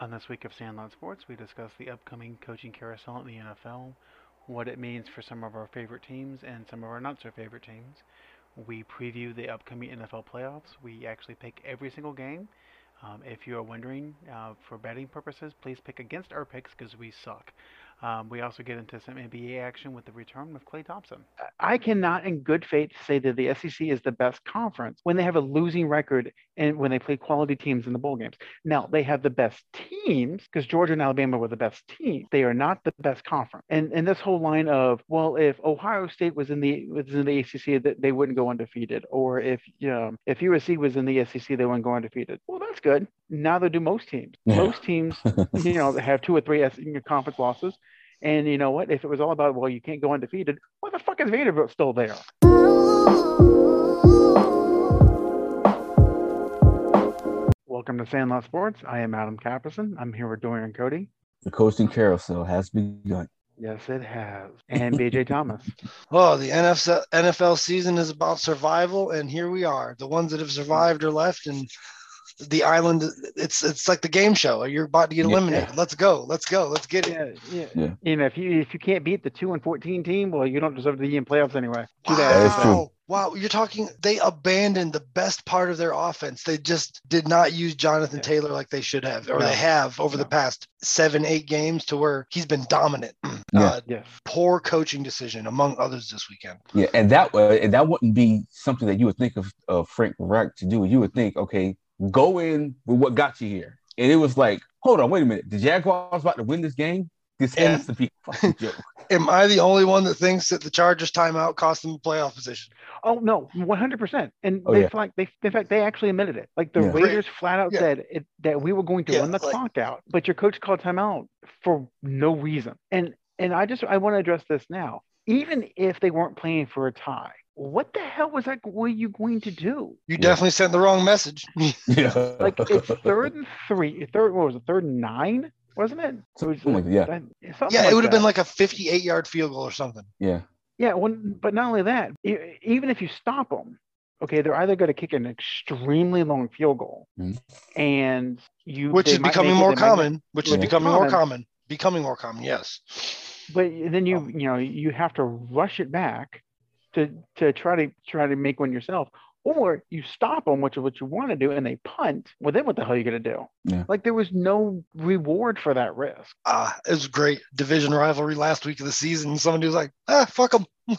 On this week of Sandlot Sports, we discuss the upcoming coaching carousel in the NFL, what it means for some of our favorite teams and some of our not so favorite teams. We preview the upcoming NFL playoffs. We actually pick every single game. Um, if you are wondering, uh, for betting purposes, please pick against our picks because we suck. Um, we also get into some NBA action with the return of Klay Thompson. I cannot, in good faith, say that the SEC is the best conference when they have a losing record and when they play quality teams in the bowl games. Now they have the best teams because Georgia and Alabama were the best teams. They are not the best conference. And and this whole line of well, if Ohio State was in the was in the ACC, that they wouldn't go undefeated, or if um, if USC was in the SEC, they wouldn't go undefeated. Well, that's good. Neither do most teams. Yeah. Most teams, you know, have two or three S- conference losses. And you know what? If it was all about, well, you can't go undefeated, why the fuck is Vanderbilt still there? Welcome to Sandlot Sports. I am Adam Caperson. I'm here with Dorian Cody. The coasting carousel has begun. Yes, it has. And BJ Thomas. Oh, the NFL NFL season is about survival, and here we are. The ones that have survived are left, and the island. It's it's like the game show. You're about to get Yeah. eliminated. Let's go. Let's go. Let's get it. Yeah, yeah. Yeah. You know, if you if you can't beat the two and fourteen team, well, you don't deserve to be in playoffs anyway. Wow. bad. That is true. Wow. You're talking. They abandoned the best part of their offense. They just did not use Jonathan Yeah. Taylor like they should have, or No. they have over the past seven, eight games, to where he's been dominant. Yeah. Uh, Yes. poor coaching decision among others this weekend. Yeah, and that uh, and that wouldn't be something that you would think of, of Frank Reich to do. You would think, okay, go in with what got you here. And it was like, hold on, wait a minute. The Jaguars about to win this game? This Yeah. has to be a fucking joke. Am I the only one that thinks that the Chargers timeout cost them a playoff position? Oh no, one hundred percent. And Oh, they yeah. like they in fact they actually admitted it. Like the Yeah. Raiders flat out Yeah. said it, that we were going to Yeah, run the like- clock out, but your coach called timeout for no reason. And and I just I want to address this now. Even if they weren't playing for a tie, what the hell was that were you going to do? You Yeah. definitely sent the wrong message. Yeah. Like it's third and three, third what was it, third and nine, wasn't it? It was, like yeah. that- something yeah, like it would have been like a 58 yard field goal or something. yeah. Yeah, when, but not only that, even if you stop them, okay, they're either going to kick an extremely long field goal, Mhm. and you Which is becoming make it, more they might not- common. Which is Yeah. becoming more Common. common. Becoming more common. Yes. But then you Um, you know you have to rush it back to to try to try to make one yourself, or you stop them, which is what you want to do, and they punt. Well, then what the hell are you going to do? Yeah. Like there was no reward for that risk. Uh, it was great division rivalry last week of the season. Somebody was like, ah, fuck them.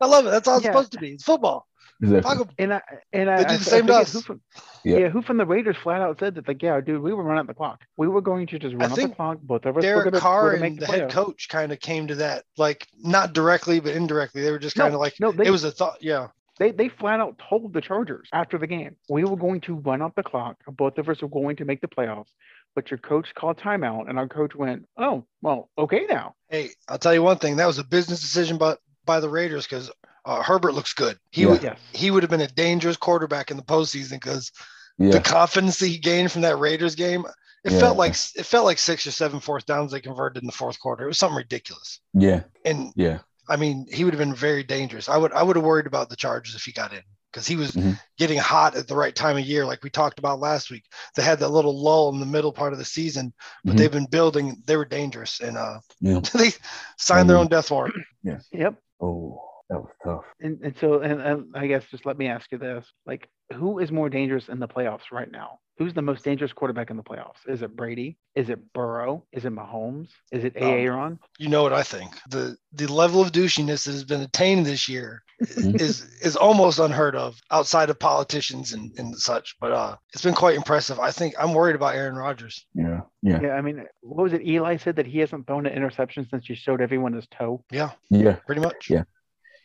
I love it. That's all it's Yeah. supposed to be. It's football. Fuck exactly. 'em. And I and I, They did the I same to forget us. Who from, Yeah. yeah. who from the Raiders flat out said that like, yeah, dude, we were running out the clock. We were going to just run out the clock. Both of us were Derek going to Carr make and the the head coach kind of came to that, like not directly, but indirectly. They were just kind of like, no, they- it was a thought. Yeah. They they flat out told the Chargers after the game, we were going to run up the clock. Both of us are going to make the playoffs. But your coach called timeout, and our coach went, "Oh, well, okay now." Hey, I'll tell you one thing. That was a business decision by, by the Raiders because uh, Herbert looks good. He Yeah. would Yes. he would have been a dangerous quarterback in the postseason because Yeah. the confidence he gained from that Raiders game, it Yeah. felt like it felt like six or seven fourth downs they converted in the fourth quarter. It was something ridiculous. Yeah. And Yeah. I mean, he would have been very dangerous. I would I would have worried about the Chargers if he got in because he was Mhm. getting hot at the right time of year, like we talked about last week. They had that little lull in the middle part of the season, but Mhm. they've been building. They were dangerous, and uh, Yeah. they signed their Mhm. own death warrant. Yeah. Yep. Oh, that was tough. And and so and, and I guess just let me ask you this: like, who is more dangerous in the playoffs right now? Who's the most dangerous quarterback in the playoffs? Is it Brady? Is it Burrow? Is it Mahomes? Is it Um, Aaron? You know what I think? The the level of douchiness that has been attained this year Mhm. is is almost unheard of outside of politicians and, and such. But uh, it's been quite impressive. I think I'm worried about Aaron Rodgers. Yeah. Yeah. Yeah, I mean, what was it? Eli said that he hasn't thrown an interception since you showed everyone his toe. Yeah, Yeah. pretty much. Yeah.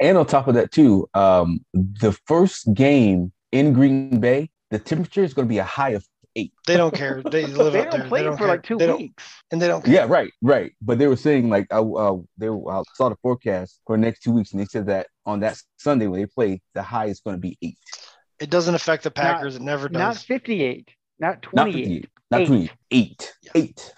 And on top of that, too, um, the first game in Green Bay, the temperature is going to be a high of eight. They don't care. They live they out don't there. play they don't for care. like two they weeks. and they don't care. Yeah, right, right. But they were saying like I uh, they I saw the forecast for the next two weeks, and they said that on that Sunday when they play, the high is going to be eight, It doesn't affect the Packers. it never does. Not 58, not not 58, not Eight. 28, eight, Yeah. eight.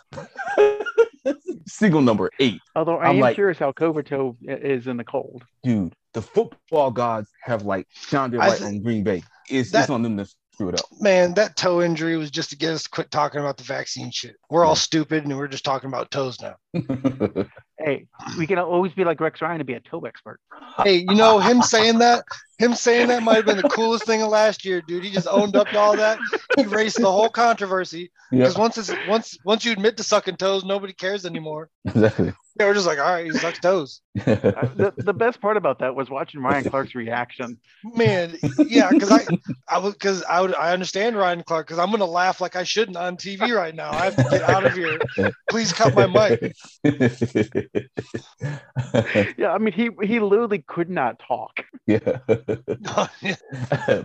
Single number eight, Although I I'm am like- curious how Kovato is in the cold. dude. The football gods have like shined their light on Green Bay. It's, that- it's on them to screw it up. Man, that toe injury was just to get us to quit talking about the vaccine shit. We're all stupid and we're just talking about toes now. Hey, we can always be like Rex Ryan to be a toe expert. Hey, you know, him saying that, him saying that might have been the coolest thing of last year, dude. He just owned up to all that. He erased the whole controversy. yeah, Because once it's once once you admit to sucking toes, nobody cares anymore. exactly. They were just like, all right, he sucks toes. Uh, the, the best part about that was watching Ryan Clark's reaction. Man, yeah, because I I would because I would I understand Ryan Clark because I'm gonna laugh like I shouldn't on TV right now. I have to get out of here. Please cut my mic. Yeah, I mean, he he literally could not talk. yeah.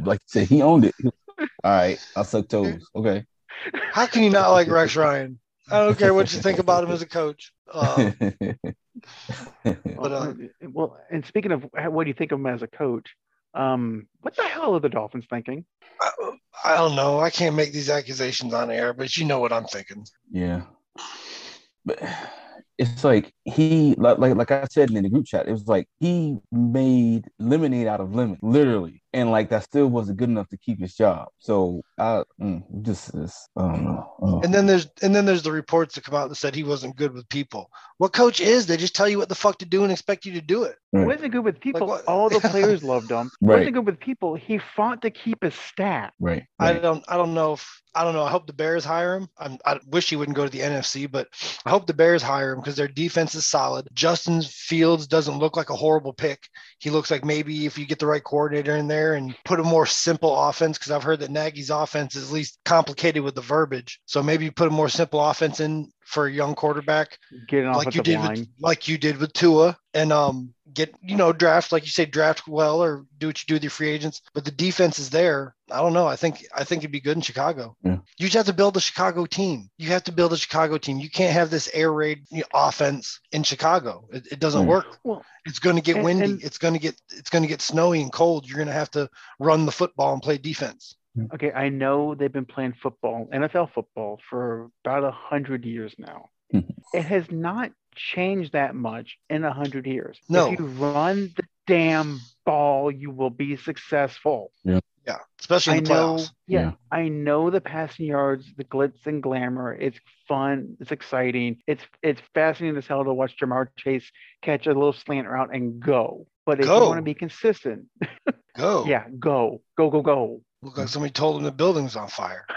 like I said, he owned it. All right, I suck toes. Okay. How can you not like Rex Ryan? I don't care what you think about him as a coach. Uh, But, uh, well, and speaking of what do you think of him as a coach? Um, what the hell are the Dolphins thinking? I, I don't know. I can't make these accusations on air, but you know what I'm thinking. yeah. But it's like he like, like I said in the group chat, it was like he made lemonade out of lemon, literally. And like that still wasn't good enough to keep his job. So I mm, just this I don't know. Oh. And then there's and then there's the reports that come out that said he wasn't good with people. What coach is? They just tell you what the fuck to do and expect you to do it. He Right. wasn't good with people. what- All the players loved him. He Right. wasn't good with people. He fought to keep his stat. right. I don't I don't know if I don't know. I hope the Bears hire him. I'm, I wish he wouldn't go to the NFC, but I hope the Bears hire him because their defense is solid. Justin Fields doesn't look like a horrible pick. He looks like maybe if you get the right coordinator in there and put a more simple offense, because I've heard that Nagy's offense is at least complicated with the verbiage. So maybe you put a more simple offense in for a young quarterback like you did line. with like you did with Tua and um get you know draft like you say draft well or do what you do with your free agents but the defense is there. I don't know. I think I think it'd be good in Chicago. Yeah. you just have to build a Chicago team. You have to build a Chicago team. You can't have this air raid you know, offense in Chicago. It, it doesn't Mm. work. Well, it's going to get and- windy. and- it's going to get it's going to get snowy and cold. You're going to have to run the football and play defense. Okay, I know they've been playing football, NFL football, for about a hundred years now. Mhm. it has not changed that much in a hundred years. No. If you run the damn ball, you will be successful. yeah Yeah. especially I in the know, playoffs yeah, Yeah. I know the passing yards, the glitz and glamour. It's fun. It's exciting. It's it's fascinating as hell to watch Ja'Marr Chase catch a little slant route and go. But if you want to be consistent, go yeah, go, go, go, go. look like somebody told him the building's on fire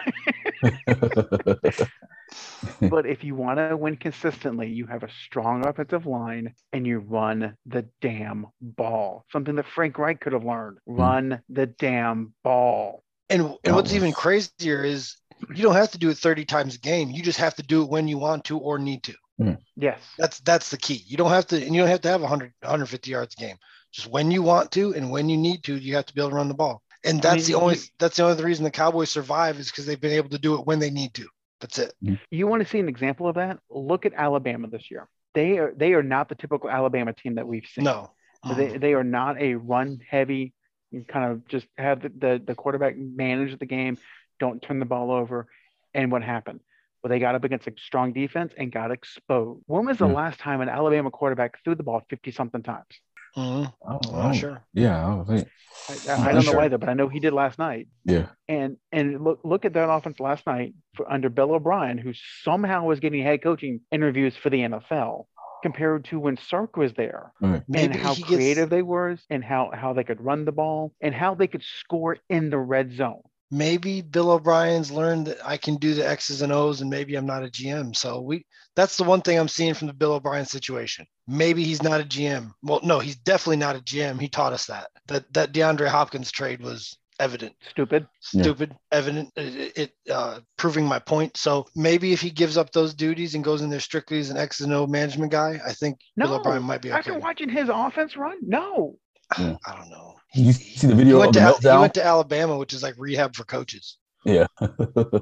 But if you want to win consistently, you have a strong offensive line and you run the damn ball. Something that Frank Reich could have learned. Hmm. Run the damn ball. And, and what's even crazier is you don't have to do it 30 times a game. You just have to do it when you want to or need to. Hmm. Yes. That's that's the key. You don't have to, and you don't have to have 100, 150 yards a game. Just when you want to and when you need to, you have to be able to run the ball. And I that's mean, the only you- that's the only reason the Cowboys survive is because they've been able to do it when they need to. That's it. Mm-hmm. You want to see an example of that? Look at Alabama this year. They are they are not the typical Alabama team that we've seen. No. They, oh. they are not a run heavy, kind of just have the, the, the quarterback manage the game, don't turn the ball over. And what happened? Well, they got up against a strong defense and got exposed. When was the Yeah. last time an Alabama quarterback threw the ball 50 something times? Mhm. Oh, I'm not sure. Yeah, I was like, I, I, I'm I not don't know sure. either, but I know he did last night. yeah. And and look look at that offense last night for, under Bill O'Brien, who somehow was getting head coaching interviews for the NFL, compared to when Sark was there. Right. Maybe and how he gets- creative they were and how, how they could run the ball and how they could score in the red zone. Maybe Bill O'Brien's learned that I can do the X's and O's and maybe I'm not a GM. So we that's the one thing I'm seeing from the Bill O'Brien situation. Maybe he's not a GM. Well, no, he's definitely not a GM. He taught us that. That that DeAndre Hopkins trade was evident. Stupid. Yeah. Stupid, evident, it, it uh, proving my point. So maybe if he gives up those duties and goes in there strictly as an X and O management guy, I think Bill O'Brien might be okay. after okay. watching his offense run, no. Yeah. I don't know. You see the He video of went, to, Al- he went to Alabama, which is like rehab for coaches. Yeah.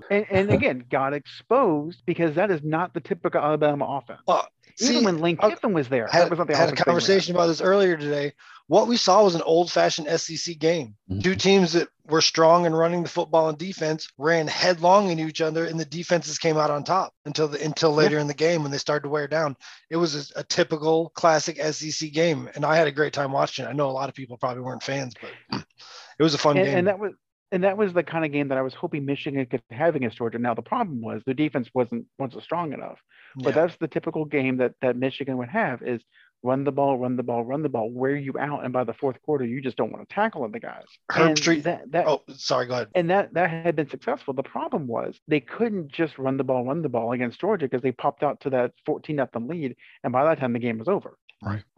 And, and again, got exposed because that is not the typical Alabama offense. Well, Even see, when Lane I- Kiffin was there, had, that was not the had a offense they ran. conversation about this earlier today. What we saw was an old fashioned SEC game. Mhm. Two teams that were strong in running the football and defense ran headlong into each other, and the defenses came out on top until the until later in the game when they started to wear down. It was a, a typical classic SEC game, and I had a great time watching. it. I know a lot of people probably weren't fans, but it was a fun And, game. and that was and that was the kind of game that I was hoping Michigan could have against Georgia. Now the problem was the defense wasn't wasn't strong enough. But Yeah. that's the typical game that that Michigan would have is run the ball, run the ball, run the ball, wear you out, and by the fourth quarter you just don't want to tackle the guys. Herb And Street- That, that, Oh, sorry. Go ahead. and that that had been successful. The problem was they couldn't just run the ball, run the ball against Georgia because they popped out to that 14 nothing lead, and by that time the game was over.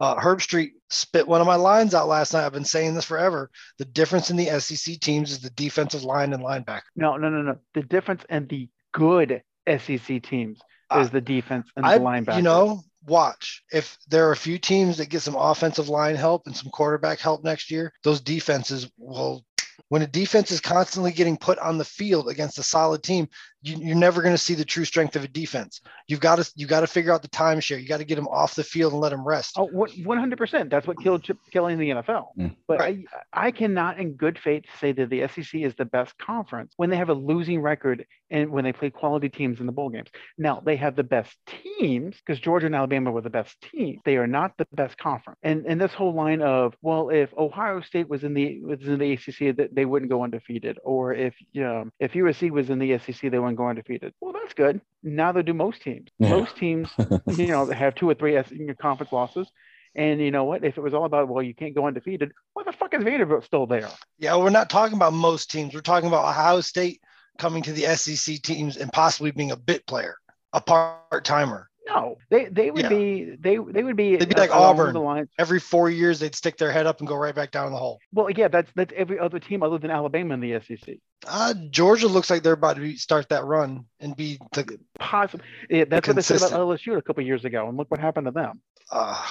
Uh, Herbstreit spit one of my lines out last night. I've been saying this forever. The difference in the SEC teams is the defensive line and linebacker. No, no, no, no. The difference in the good SEC teams Uh, is the defense and I, the linebacker. you know, watch if there are a few teams that get some offensive line help and some quarterback help next year, those defenses will. When a defense is constantly getting put on the field against a solid team, you, you're never going to see the true strength of a defense. You've got to you got to figure out the timeshare. You got to get them off the field and let them rest. Oh, 100%. That's what killed Chip Kelly in the NFL. Mm. But Right. I, I cannot, in good faith, say that the SEC is the best conference when they have a losing record and when they play quality teams in the bowl games. Now, they have the best teams because Georgia and Alabama were the best teams. They are not the best conference. And and this whole line of, well, if Ohio State was in the was in the ACC, that they wouldn't go undefeated, or if um, if USC was in the SEC, they wouldn't go undefeated. Well, that's good. Neither do most teams. Yeah. Most teams, you know, have two or three S- conference losses. And you know what? If it was all about, well, you can't go undefeated, why the fuck is Vanderbilt still there? Yeah, we're not talking about most teams. We're talking about Ohio State coming to the SEC teams and possibly being a bit player, a part timer. No, they they would Yeah. be they they would be They'd be uh, like Auburn. The lines. Every four years, they'd stick their head up and go right back down the hole. Well, yeah, that's that's every other team other than Alabama in the SEC. Uh, Georgia looks like they're about to be, start that run and be the. Possible. Yeah, that's what they said about. LSU a couple years ago, and look what happened to them. Uh,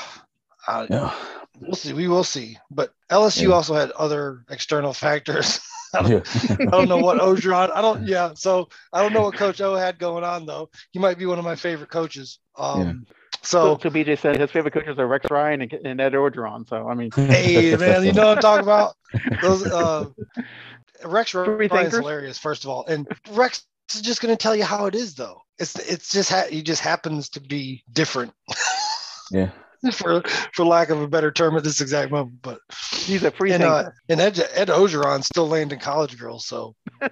uh, Yeah. we'll see. We will see. But LSU Yeah. also had other external factors. Yeah. I don't know what Orgeron. I don't. Yeah. So I don't know what Coach O had going on though. He might be one of my favorite coaches. Um, So, So so BJ said his favorite coaches are Rex Ryan and, and Ed Orgeron. So I mean, hey man, you know what I'm talking about? Those uh, Rex Free Ryan's thinkers? hilarious, first of all, and Rex is just going to tell you how it is though. It's it's just ha- he just happens to be different, Yeah. for for lack of a better term at this exact moment. But he's a free and uh, and Ed, Ed Orgeron still landing college girls, so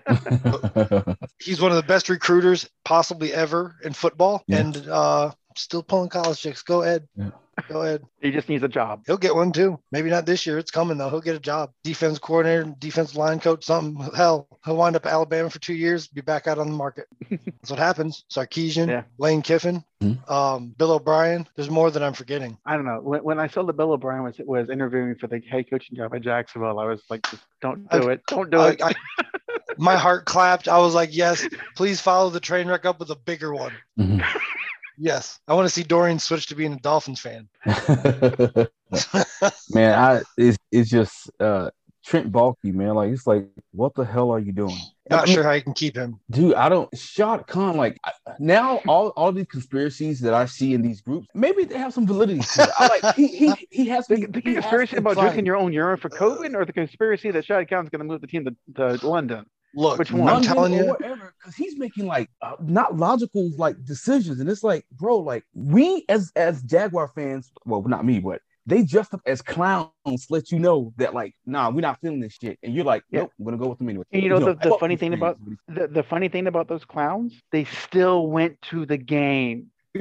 he's one of the best recruiters possibly ever in football, Yeah. and uh, still pulling college chicks. Go Ed, Yeah. go Ed. he just needs a job. He'll get one too. Maybe not this year. It's coming though. He'll get a job. Defense coordinator, defense line coach, something. Hell, he'll wind up at Alabama for two years, be back out on the market. That's what happens. Sarkisian, Yeah. Lane Kiffin, Mhm. um, Bill O'Brien. There's more that I'm forgetting. I don't know. When, when I saw that Bill O'Brien was was interviewing for the head coaching job at Jacksonville, I was like, just don't do it. Don't do I- it. I- my heart clapped. I was like, yes, please follow the train wreck up with a bigger one. Mhm. Yes. I want to see Dorian switch to being a Dolphins fan. man, I it's it's just uh Trent Baalke, man. Like it's like, what the hell are you doing? Not I mean, sure how you can keep him. dude. I don't. Shad Khan, like I- now, all all these conspiracies that I see in these groups, maybe they have some validity. To it. I like he he he has The, to- the he has conspiracy about drinking your own urine for COVID, or the conspiracy that Shad Khan's going to move the team to, to London? Look, Which one? I'm telling you, whatever, because he's making like uh, not logical like decisions, and it's like, bro, like we as as Jaguar fans, well, not me, but they dressed up as clowns, let you know that like, nah, we're not feeling this shit, and you're like, Yeah. nope, I'm gonna go with them anyway. And you know the- the fuck funny thing about- The, the funny thing about those clowns, they still went to the game.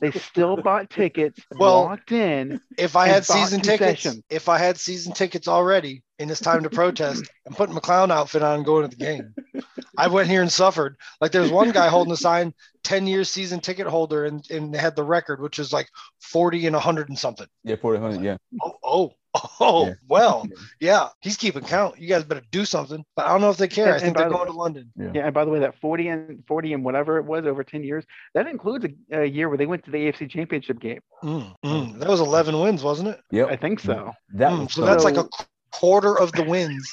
They still bought tickets, Well, walked in. if I had season tickets, concessions. if I had season tickets already and it's time to protest, I'm putting my clown outfit on and going to the game. I went here and suffered. Like there's one guy holding a sign, 10 year season ticket holder, and, and they had the record, which is like 40 and 100 and something. yeah, four hundred, yeah. Oh, oh, oh, Yeah. well, yeah, he's keeping count. You guys better do something. But I don't know if they care. I think they're the going to London. Yeah, and by the way, that 40 and 40 and whatever it was over 10 years, that includes a, a year where they went to the AFC Championship game. Mm, mm. That was 11 wins, wasn't it? Yeah, I think so. That Mm, was so that's like a quarter of the wins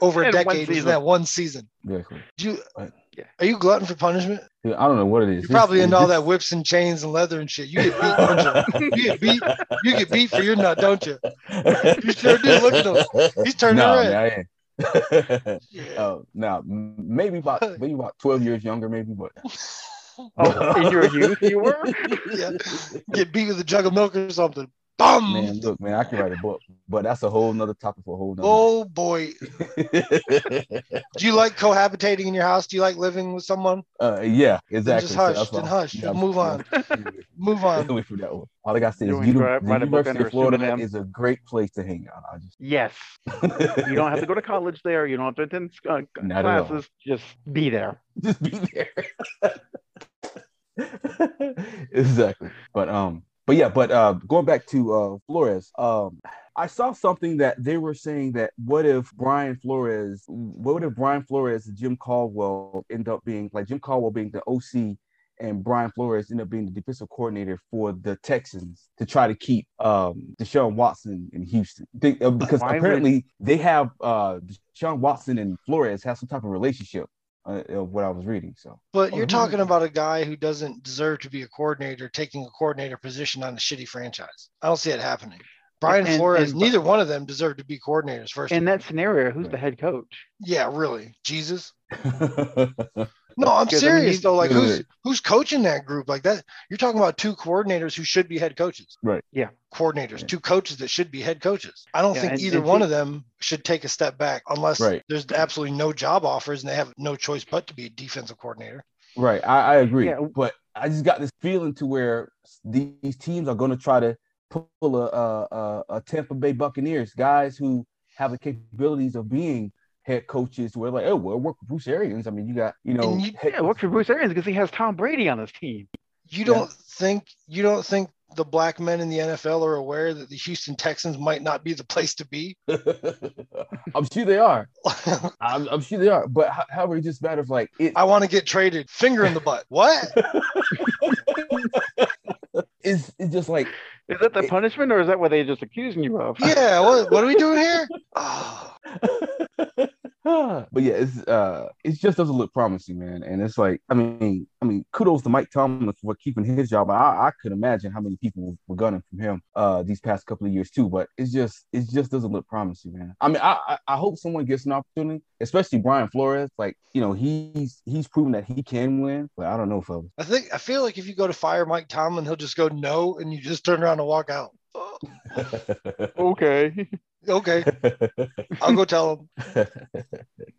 over a decade. Is that one season? exactly. Do you, Right. Are you glutton for punishment? Dude, I don't know what it is. You're probably This- into all that whips and chains and leather and shit. You get beat, don't you? You get beat. You get beat for your nut, don't you? You sure do. Look at him. He's turning no, red. man, I ain't. Yeah. Oh, no, maybe about maybe about twelve years younger, maybe, but Oh, in your youth, you were? Yeah. Get beat with a jug of milk or something. Bum. Man, look, man, I can write a book, but that's a whole nother topic for a whole nother. Oh boy. Do you like cohabitating in your house? Do you like living with someone? uh, yeah, Then exactly. just So hush. that's Then hush. yeah, move on. Move on. away from that one. All I gotta say is Doing uni- gra- the write a book University of Florida pseudonym. is a great place to hang out. I just Yes. You don't have to go to college there. You don't have to attend uh, Not at all. classes. Just be there. just be there. exactly. But um, but yeah, but uh, going back to uh Flores, um, I saw something that they were saying that what if Brian Flores, what if Brian Flores and Jim Caldwell end up being like Jim Caldwell being the OC and Brian Flores end up being the defensive coordinator for the Texans to try to keep um Deshaun Watson in Houston? They- uh, because Why would- apparently they have uh Deshaun Watson and Flores have some type of relationship uh, of what I was reading. So But Oh, you're talking about a guy who doesn't deserve to be a coordinator taking a coordinator position on a shitty franchise. I don't see it happening. Brian And- Flores, and- neither one of them deserve to be coordinators first. In that scenario, who's the head coach? yeah, really. Jesus. No, I'm Because, I mean, serious though. Like who's who's coaching that group like that? You're talking about two coordinators who should be head coaches. Right. Yeah. Coordinators, Yeah. two coaches that should be head coaches. I don't Yeah, think and- either and one see- of them should take a step back unless Right. there's absolutely no job offers and they have no choice but to be a defensive coordinator. Right, I, I agree, Yeah. but I just got this feeling to where these teams are going to try to pull a, a, a, a Tampa Bay Buccaneers guys who have the capabilities of being head coaches. were like, oh, well, work with Bruce Arians. I mean, you got you know, And you- head Yeah, work for Bruce Arians because he has Tom Brady on his team. You don't think you don't think the black men in the NFL are aware that the Houston Texans might not be the place to be? I'm sure they are. I'm, I'm sure they are. But ho- however, it just matters like it. I want to get traded. Finger in the butt. What? it's, it's just like Is that the It- punishment or is that what they're just accusing you of? Yeah. What, what are we doing here? Oh, but yeah, it's uh, it just doesn't look promising, man. And it's like, I mean, I mean, kudos to Mike Tomlin for keeping his job. I, I could imagine how many people were gunning from him uh these past couple of years too. But it's just, it just doesn't look promising, man. I mean, I I, hope someone gets an opportunity, especially Brian Flores. Like, you know, he's he's proven that he can win, but I don't know, fellas. I think I feel like if you go to fire Mike Tomlin, he'll just go no, and you just turn around and walk out. Okay. okay, I'll go tell him.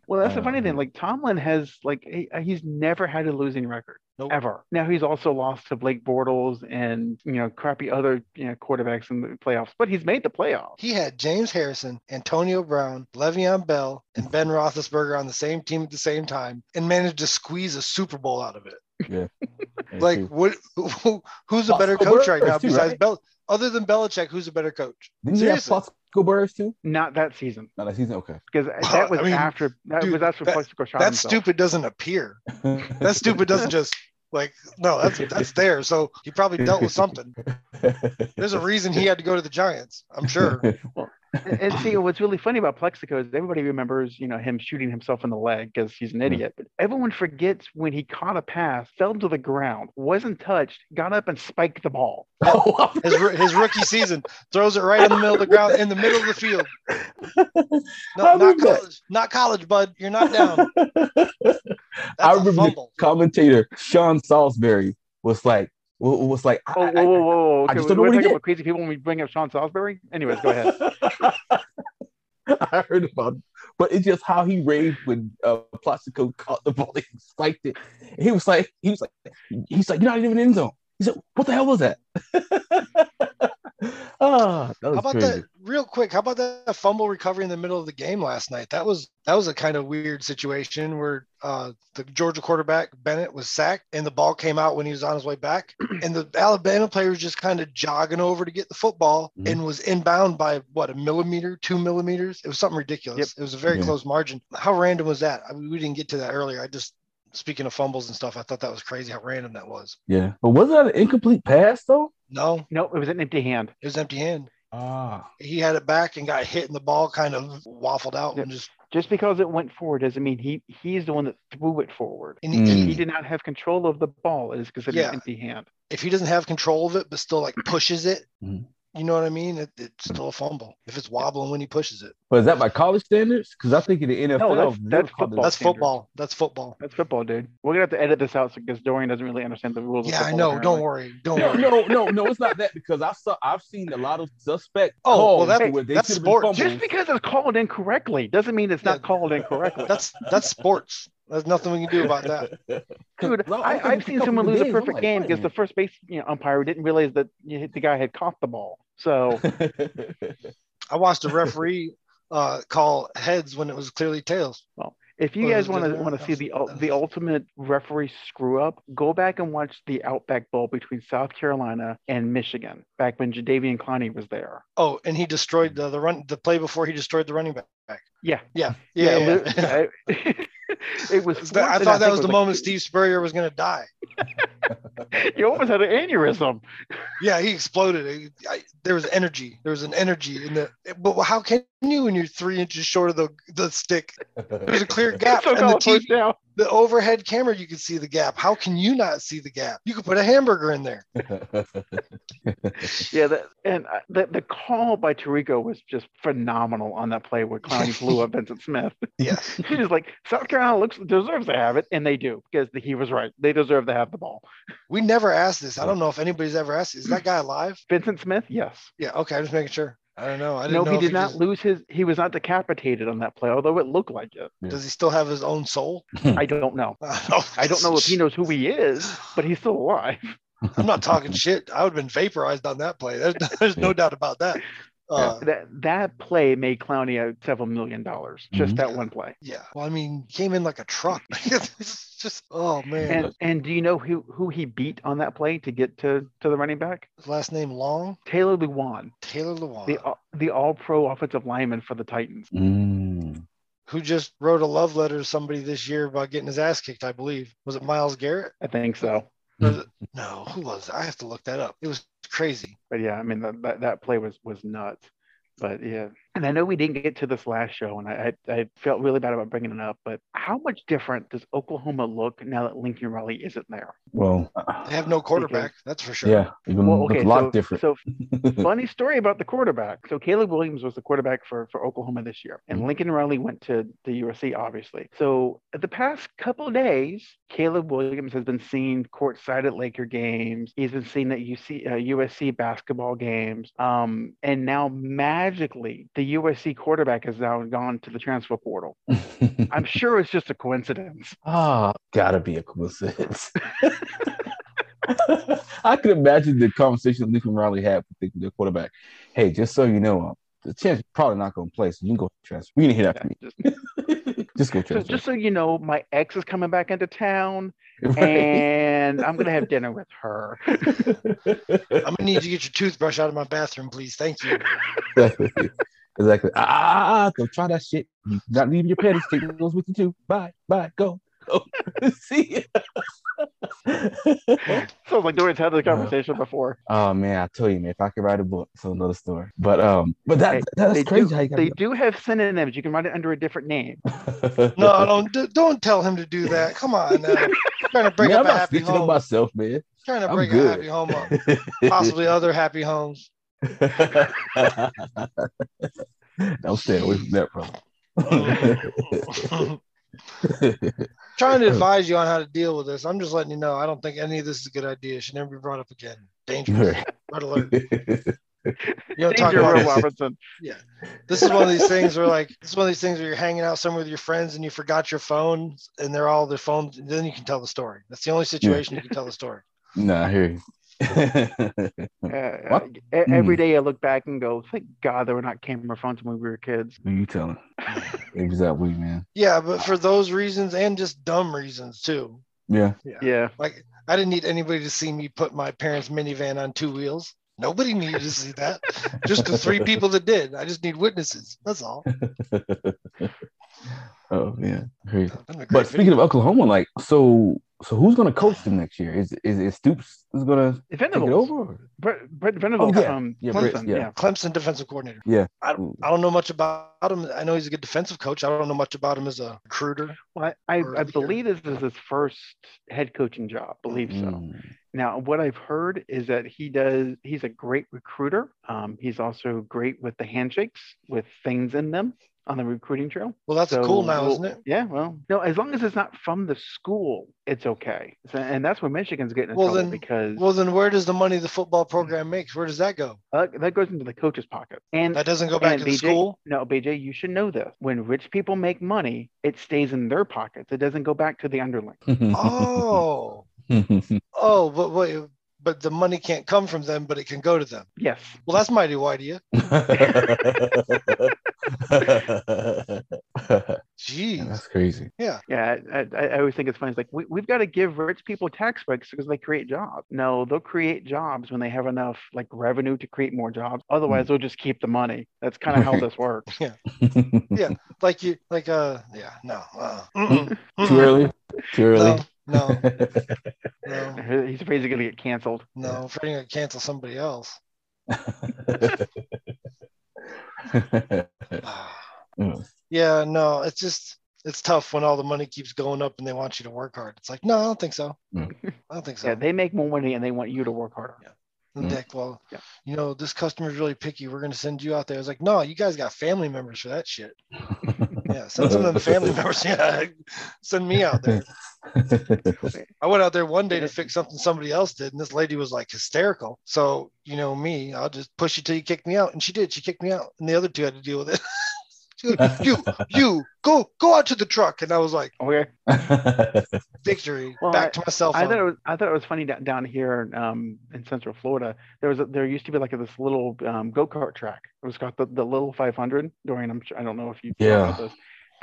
Well, that's the funny thing. Like Tomlin has like he, uh, he's never had a losing record Nope. ever. Now he's also lost to Blake Bortles and you know crappy other you know quarterbacks in the playoffs, but he's made the playoffs. He had James Harrison, Antonio Brown, Le'Veon Bell, and Ben Roethlisberger on the same team at the same time, and managed to squeeze a Super Bowl out of it. That's Like, what? Who, who's a better coach right now besides right? Bel? Other than Belichick, who's a better coach? didn't he have seriously. Plaxico Burress too? Not that season No, that season. Okay. because that was I mean, after that dude, was after that- Plaxico shot That himself. stupid doesn't appear. That stupid doesn't just like no, that's that's there. So he probably dealt with something. There's a reason he had to go to the Giants. I'm sure. And, and see, what's really funny about Plaxico is everybody remembers, you know, him shooting himself in the leg because he's an idiot. But everyone forgets when he caught a pass, fell to the ground, wasn't touched, got up and spiked the ball. Oh, His his rookie season throws it right in the middle of the ground, in the middle of the field. No, not remember that. college, not college, bud. You're not down. That's I a remember the commentator Sean Salisbury was like, wa- was like, Oh, I- whoa, whoa, whoa, whoa. I Okay, just don't know what he did. crazy people when we bring up Sean Salisbury. Anyways, go ahead. I heard about it, but it's just how he raved when uh, Plaxico caught the ball and spiked it. And he was like, he was like, he's like, you're not even in zone. He said, what the hell was that? Ah, that was How about crazy. that real quick? How about that fumble recovery in the middle of the game last night? That was that was a kind of weird situation where uh, the Georgia quarterback Bennett was sacked and the ball came out when he was on his way back, and the Alabama player was just kind of jogging over to get the football Mhm. and was inbound by what a millimeter, two millimeters. It was something ridiculous. Yep. It was a very Yeah. close margin. How random was that? I mean, we didn't get to that earlier. I just speaking of fumbles and stuff, I thought that was crazy how random that was. Yeah, but was that an incomplete pass though? No, no, it was an empty hand. it was empty hand. Ah, He had it back and got hit, and the ball kind of waffled out Yep. and just Just because it went forward doesn't mean he he's the one that threw it forward. and he, Mm. He did not have control of the ball. It is considered Yeah. an empty hand. if he doesn't have control of it but still like pushes it Mhm. You know what I mean? It, it's hmm. still a fumble if it's wobbling when he pushes it. But is that by college standards? Because I think in the NFL, that's- they that's football. That's standard. football. That's football. That's football, dude. We're gonna have to edit this out because Dorian doesn't really understand the rules. of Yeah, I football, know. apparently. Don't worry. Don't No, worry. no, no, no. It's not that because I saw I've seen a lot of suspect Oh, well, that- where they that's should have been sports. Just because it's called incorrectly doesn't mean it's Yeah. not called incorrectly. That's that's sports. There's nothing we can do about that. Dude, No, I, I've seen someone of lose a perfect like, game because the first base you know, umpire didn't realize that you hit- the guy had caught the ball. So. I watched a referee uh, call heads when it was clearly tails. if you Well, guys want to want to see the ul- the ultimate referee screw up, go back and watch the Outback Bowl between South Carolina and Michigan back when Jadeveon Clowney was there. Oh, and he destroyed the, the run the play before he destroyed the running back. Yeah, Yeah, yeah. yeah, li- I- it was. That- I thought that think was it the like- moment Steve Spurrier was going to die. You almost had an aneurysm. Yeah, he exploded. It- I, there was energy. There was an energy in the. But how can you when you're three inches short of the the stick? There's a clear gap, and the, TV, down. The overhead camera, you can see the gap. How can you not see the gap? You could put a hamburger in there. Yeah, that, and uh, the the call by Tirico was just phenomenal on that play where Clowney blew up Vincent Smith. Yes. He was like, South Carolina looks deserves to have it, and they do because he was right. They deserve to have the ball. We never asked this. I don't know if anybody's ever asked. Is that guy alive? Vincent Smith, yes. Yeah. Okay. I'm just making sure. I don't know. I didn't No, know he if did not just- lose his. He was not decapitated on that play, although it looked like it. Does he still have his own soul? I don't know. I don't know if he knows who he is, but he's still alive. I'm not talking shit. I would have been vaporized on that play. There's, there's no doubt about that. Uh, that that play made Clowney out several million dollars. Just Mhm. that one play. yeah. Well, I mean, came in like a truck. it's just, oh man. And and do you know who who he beat on that play to get to to the running back? His last name Long, Taylor Lewan, Taylor Lewan, the the All Pro offensive lineman for the Titans. Mm. who just wrote a love letter to somebody this year about getting his ass kicked. I believe was it Myles Garrett? I think so. It- mm-hmm. no, who was? It? I have to look that up. It was crazy. But yeah, I mean that that, that play was was nuts. But yeah, and I know we didn't get to this last show, and I, I I felt really bad about bringing it up. But how much different does Oklahoma look now that Lincoln Riley isn't there? Well, They have no quarterback. That's for sure. yeah, even Well, okay, a lot so, different. so funny story about the quarterback. So Caleb Williams was the quarterback for, for Oklahoma this year, and Mhm. Lincoln Riley went to the USC, obviously. So the past couple of days, Caleb Williams has been seen courtside at Laker games. He's been seen at UC, uh, USC basketball games. Um, and now magically, the USC quarterback has now gone to the transfer portal. I'm sure it's just a coincidence. Ah, gotta be a coincidence. I could imagine the conversation that Lincoln Riley had with the, the quarterback. Hey, just so you know, um, the chance probably not going to play, so you can go transfer. You can hear that from Just, me. just go so transfer. just so you know, my ex is coming back into town. Right. and I'm gonna have dinner with her. I'm gonna need you to get your toothbrush out of my bathroom, please. Thank you. Exactly. Exactly. Ah, ah, ah, don't try that shit. You not leaving your panties. Take those with you too. Bye. Bye. Go. Go. See ya. So like Dorian's had this conversation before. oh man, I tell you, man, if I could write a book, it's another story. But um, but that Hey, that's they crazy do, how you they do have synonyms. You can write it under a different name. No, don't d- don't tell him to do that. Come on now. trying to break Man, up I'm a not happy speaking of home. myself, man. Trying to I'm break a happy home up. Possibly other happy homes. Don't stay away from that, brother. trying to advise you on how to deal with this. I'm just letting you know. I don't think any of this is a good idea. It should never be brought up again. Dangerous. Red alert. You don't Danger, about Will this. This is one of these things where like this is one of these things where you're hanging out somewhere with your friends and you forgot your phone and they're all their phones. Then you can tell the story. That's the only situation you can tell the story. nah, I hear you. Uh, What? e- Every Hmm. I look back and go, thank God there were not camera phones when we were kids. Who you telling? Exactly, man. Yeah, but for those reasons and just dumb reasons too. Yeah. Yeah. Yeah. Like I didn't need anybody to see me put my parents' minivan on two wheels. Nobody needed to see that. Just the three people that did. I just need witnesses. That's all. oh yeah. I hear you. Great But speaking video. of Oklahoma, like, so So who's gonna coach them next year? Is is, is Stoops is gonna take it Venables. over? Brett, Brett Venables Oh, yeah. from Yeah, Brett, Clemson. yeah. yeah. Clemson defensive coordinator. Yeah. I don't, I don't know much about him. I know he's a good defensive coach. I don't know much about him as a recruiter. Well, I, I, I believe this is his first head coaching job. Believe so. Mm. Now, what I've heard is that he does. He's a great recruiter. Um, he's also great with the handshakes with things in them on the recruiting trail. Well, that's So cool now, we'll- isn't it? Yeah. Well, no, as long as it's not from the school, it's okay. So, and that's where Michigan's getting in Well, trouble then- because Well, then where does the money the football program makes? Where does that go? uh, that goes into the coach's pocket. And That doesn't go back and to the BJ, school. No, BJ, you should know this. When rich people make money, it stays in their pockets. It doesn't go back to the underling. Oh, oh, but wait, but the money can't come from them, but it can go to them. Yes. Well, that's mighty wide of you. Jeez. That's crazy. Yeah, I, I, I always think it's funny. It's like we, we've got to give rich people tax breaks because they create jobs. No, they'll create jobs when they have enough like revenue to create more jobs. Otherwise, they'll just keep the money. That's kind of how this works. Yeah, yeah. Like you, like uh, yeah, no, uh, mm-mm, Too early. Too early. No, no, He's afraid he's going to get canceled. no. Afraid I'm gonna cancel somebody else. Mm. Yeah, no, it's just it's tough when all the money keeps going up and they want you to work hard. It's like, no, I don't think so. Mm. I don't think so. Yeah, they make more money and they want you to work harder. And Mm. Dick, well, Yeah. you know, this customer's really picky. We're going to send you out there. I was like, no, you guys got family members for that shit. Yeah, send some of the family members. Yeah, send me out there. I went out there one day to fix something somebody else did, and this lady was like hysterical. So, you know, me, I'll just push you till you kick me out. And she did. She kicked me out, and the other two had to deal with it. She goes, you, you, go, go out to the truck. And I was like, Okay. victory, Well, back to myself. I thought it was I thought it was funny down, down here um, in Central Florida. There was a, there used to be like this little um, go kart track. It was called the, the Little 500. Dorian, I'm sure, I don't know if you know Yeah. about this.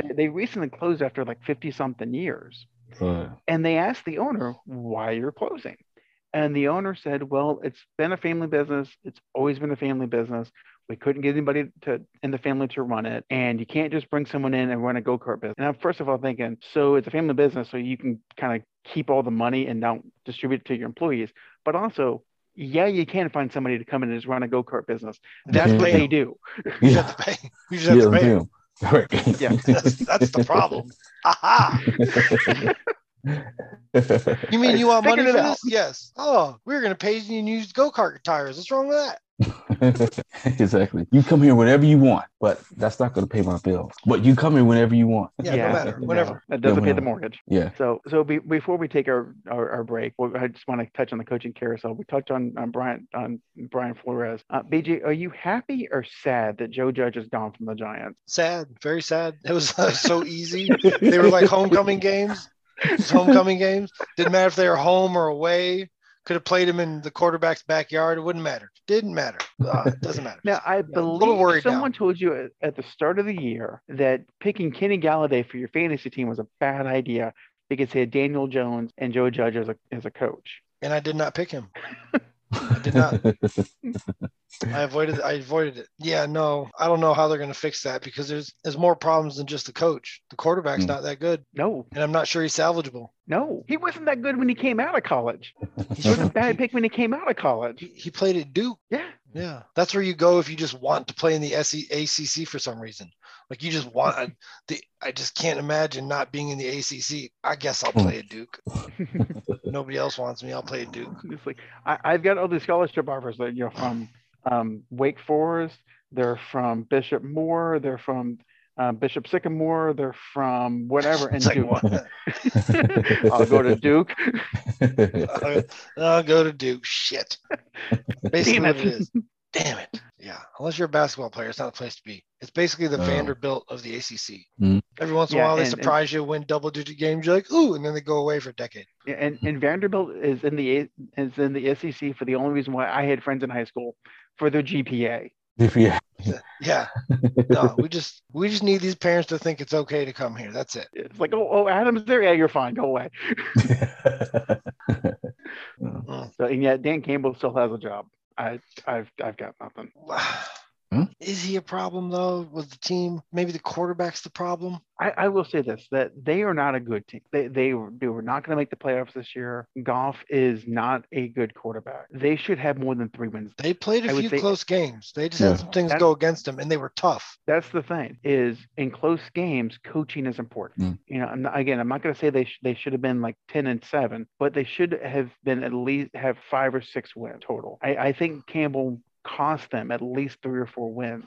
They, they recently closed after like 50 something years, Uh, and they asked the owner why you're closing, and the owner said, "Well, it's been a family business. It's always been a family business. We couldn't get anybody to in the family to run it, and you can't just bring someone in and run a go kart business." And I'm first of all thinking, so it's a family business, so you can kind of keep all the money and don't distribute it to your employees, but also. Yeah, you can find somebody to come in and just run a go kart business. That's Yeah. what they do. you yeah. have to pay. You just have to pay. damn. Right. Yeah. That's, that's the problem. Aha. You mean you want money Figured for this? Yes. Oh, we're gonna pay you and use go kart tires. What's wrong with that? exactly. You come here whenever you want, but that's not going to pay my bills. But you come here whenever you want. Yeah, no matter. no, Whenever. that doesn't pay the mortgage. Yeah. So, so be, before we take our, our, our break, well, I just want to touch on the coaching carousel. We touched on, on Brian on Brian Flores. Uh, BJ, are you happy or sad that Joe Judge is gone from the Giants? Sad. Very sad. It was uh, so easy. They were like homecoming games. Homecoming games. Didn't matter if they were home or away. Could have played him in the quarterback's backyard. It wouldn't matter. Didn't matter. Uh, it doesn't matter. Now, I a believe little worried now. someone told you at, at the start of the year that picking Kenny Golladay for your fantasy team was a bad idea because he had Daniel Jones and Joe Judge as a as a coach. And I did not pick him. I did not. I avoided. I avoided it. Yeah, no, I don't know how they're going to fix that because there's there's more problems than just the coach. The quarterback's Hmm. not that good, No, and I'm not sure he's salvageable. no, he wasn't that good when he came out of college. He He was a shouldn't- bad pick when he came out of college. he, he played at Duke. Yeah. Yeah, that's where you go if you just want to play in the SE, ACC for some reason. Like you just want I- the. I just can't imagine not being in the ACC. I guess I'll play at Duke. Nobody else wants me. I'll play at Duke. It's like I, I've got all these scholarship offers that you know from um, Wake Forest, they're from Bishop Moore, they're from uh, Bishop Sycamore, they're from whatever, and It's like, Duke. what? I'll go to Duke. I'll, I'll go to Duke. Shit. Basically, Damn what it. it is. Damn it. Yeah. Unless you're a basketball player, it's not the place to be. It's basically the Oh. Vanderbilt of the ACC. Mhm. Every once in Yeah, a while, they and- and- surprise you, win double digit games. You're like, ooh, and then they go away for a decade. Yeah, and, and Vanderbilt is in the is in the SEC for the only reason why I had friends in high school for their GPA. yeah. Yeah. No, we just we just need these parents to think it's okay to come here. That's it. It's like, oh, oh, Adam's there. Yeah, you're fine. Go away. So, and yet Dan Campbell still has a job. I, I've, I've got nothing. Hmm? Is he a problem though with the team? Maybe the quarterback's the problem. I, I will say this that they are not a good team. They they were, they were not going to make the playoffs this year. Goff is not a good quarterback. They should have more than three wins. They played a I few say- close games. They just Yeah. had some things That- go against them, and they were tough. That's the thing is in close games, coaching is important. Mm. You know, I'm not, again, I'm not going to say they sh- they should have been like ten and seven, but they should have been at least have five or six wins total. I, I think Campbell cost them at least three or four wins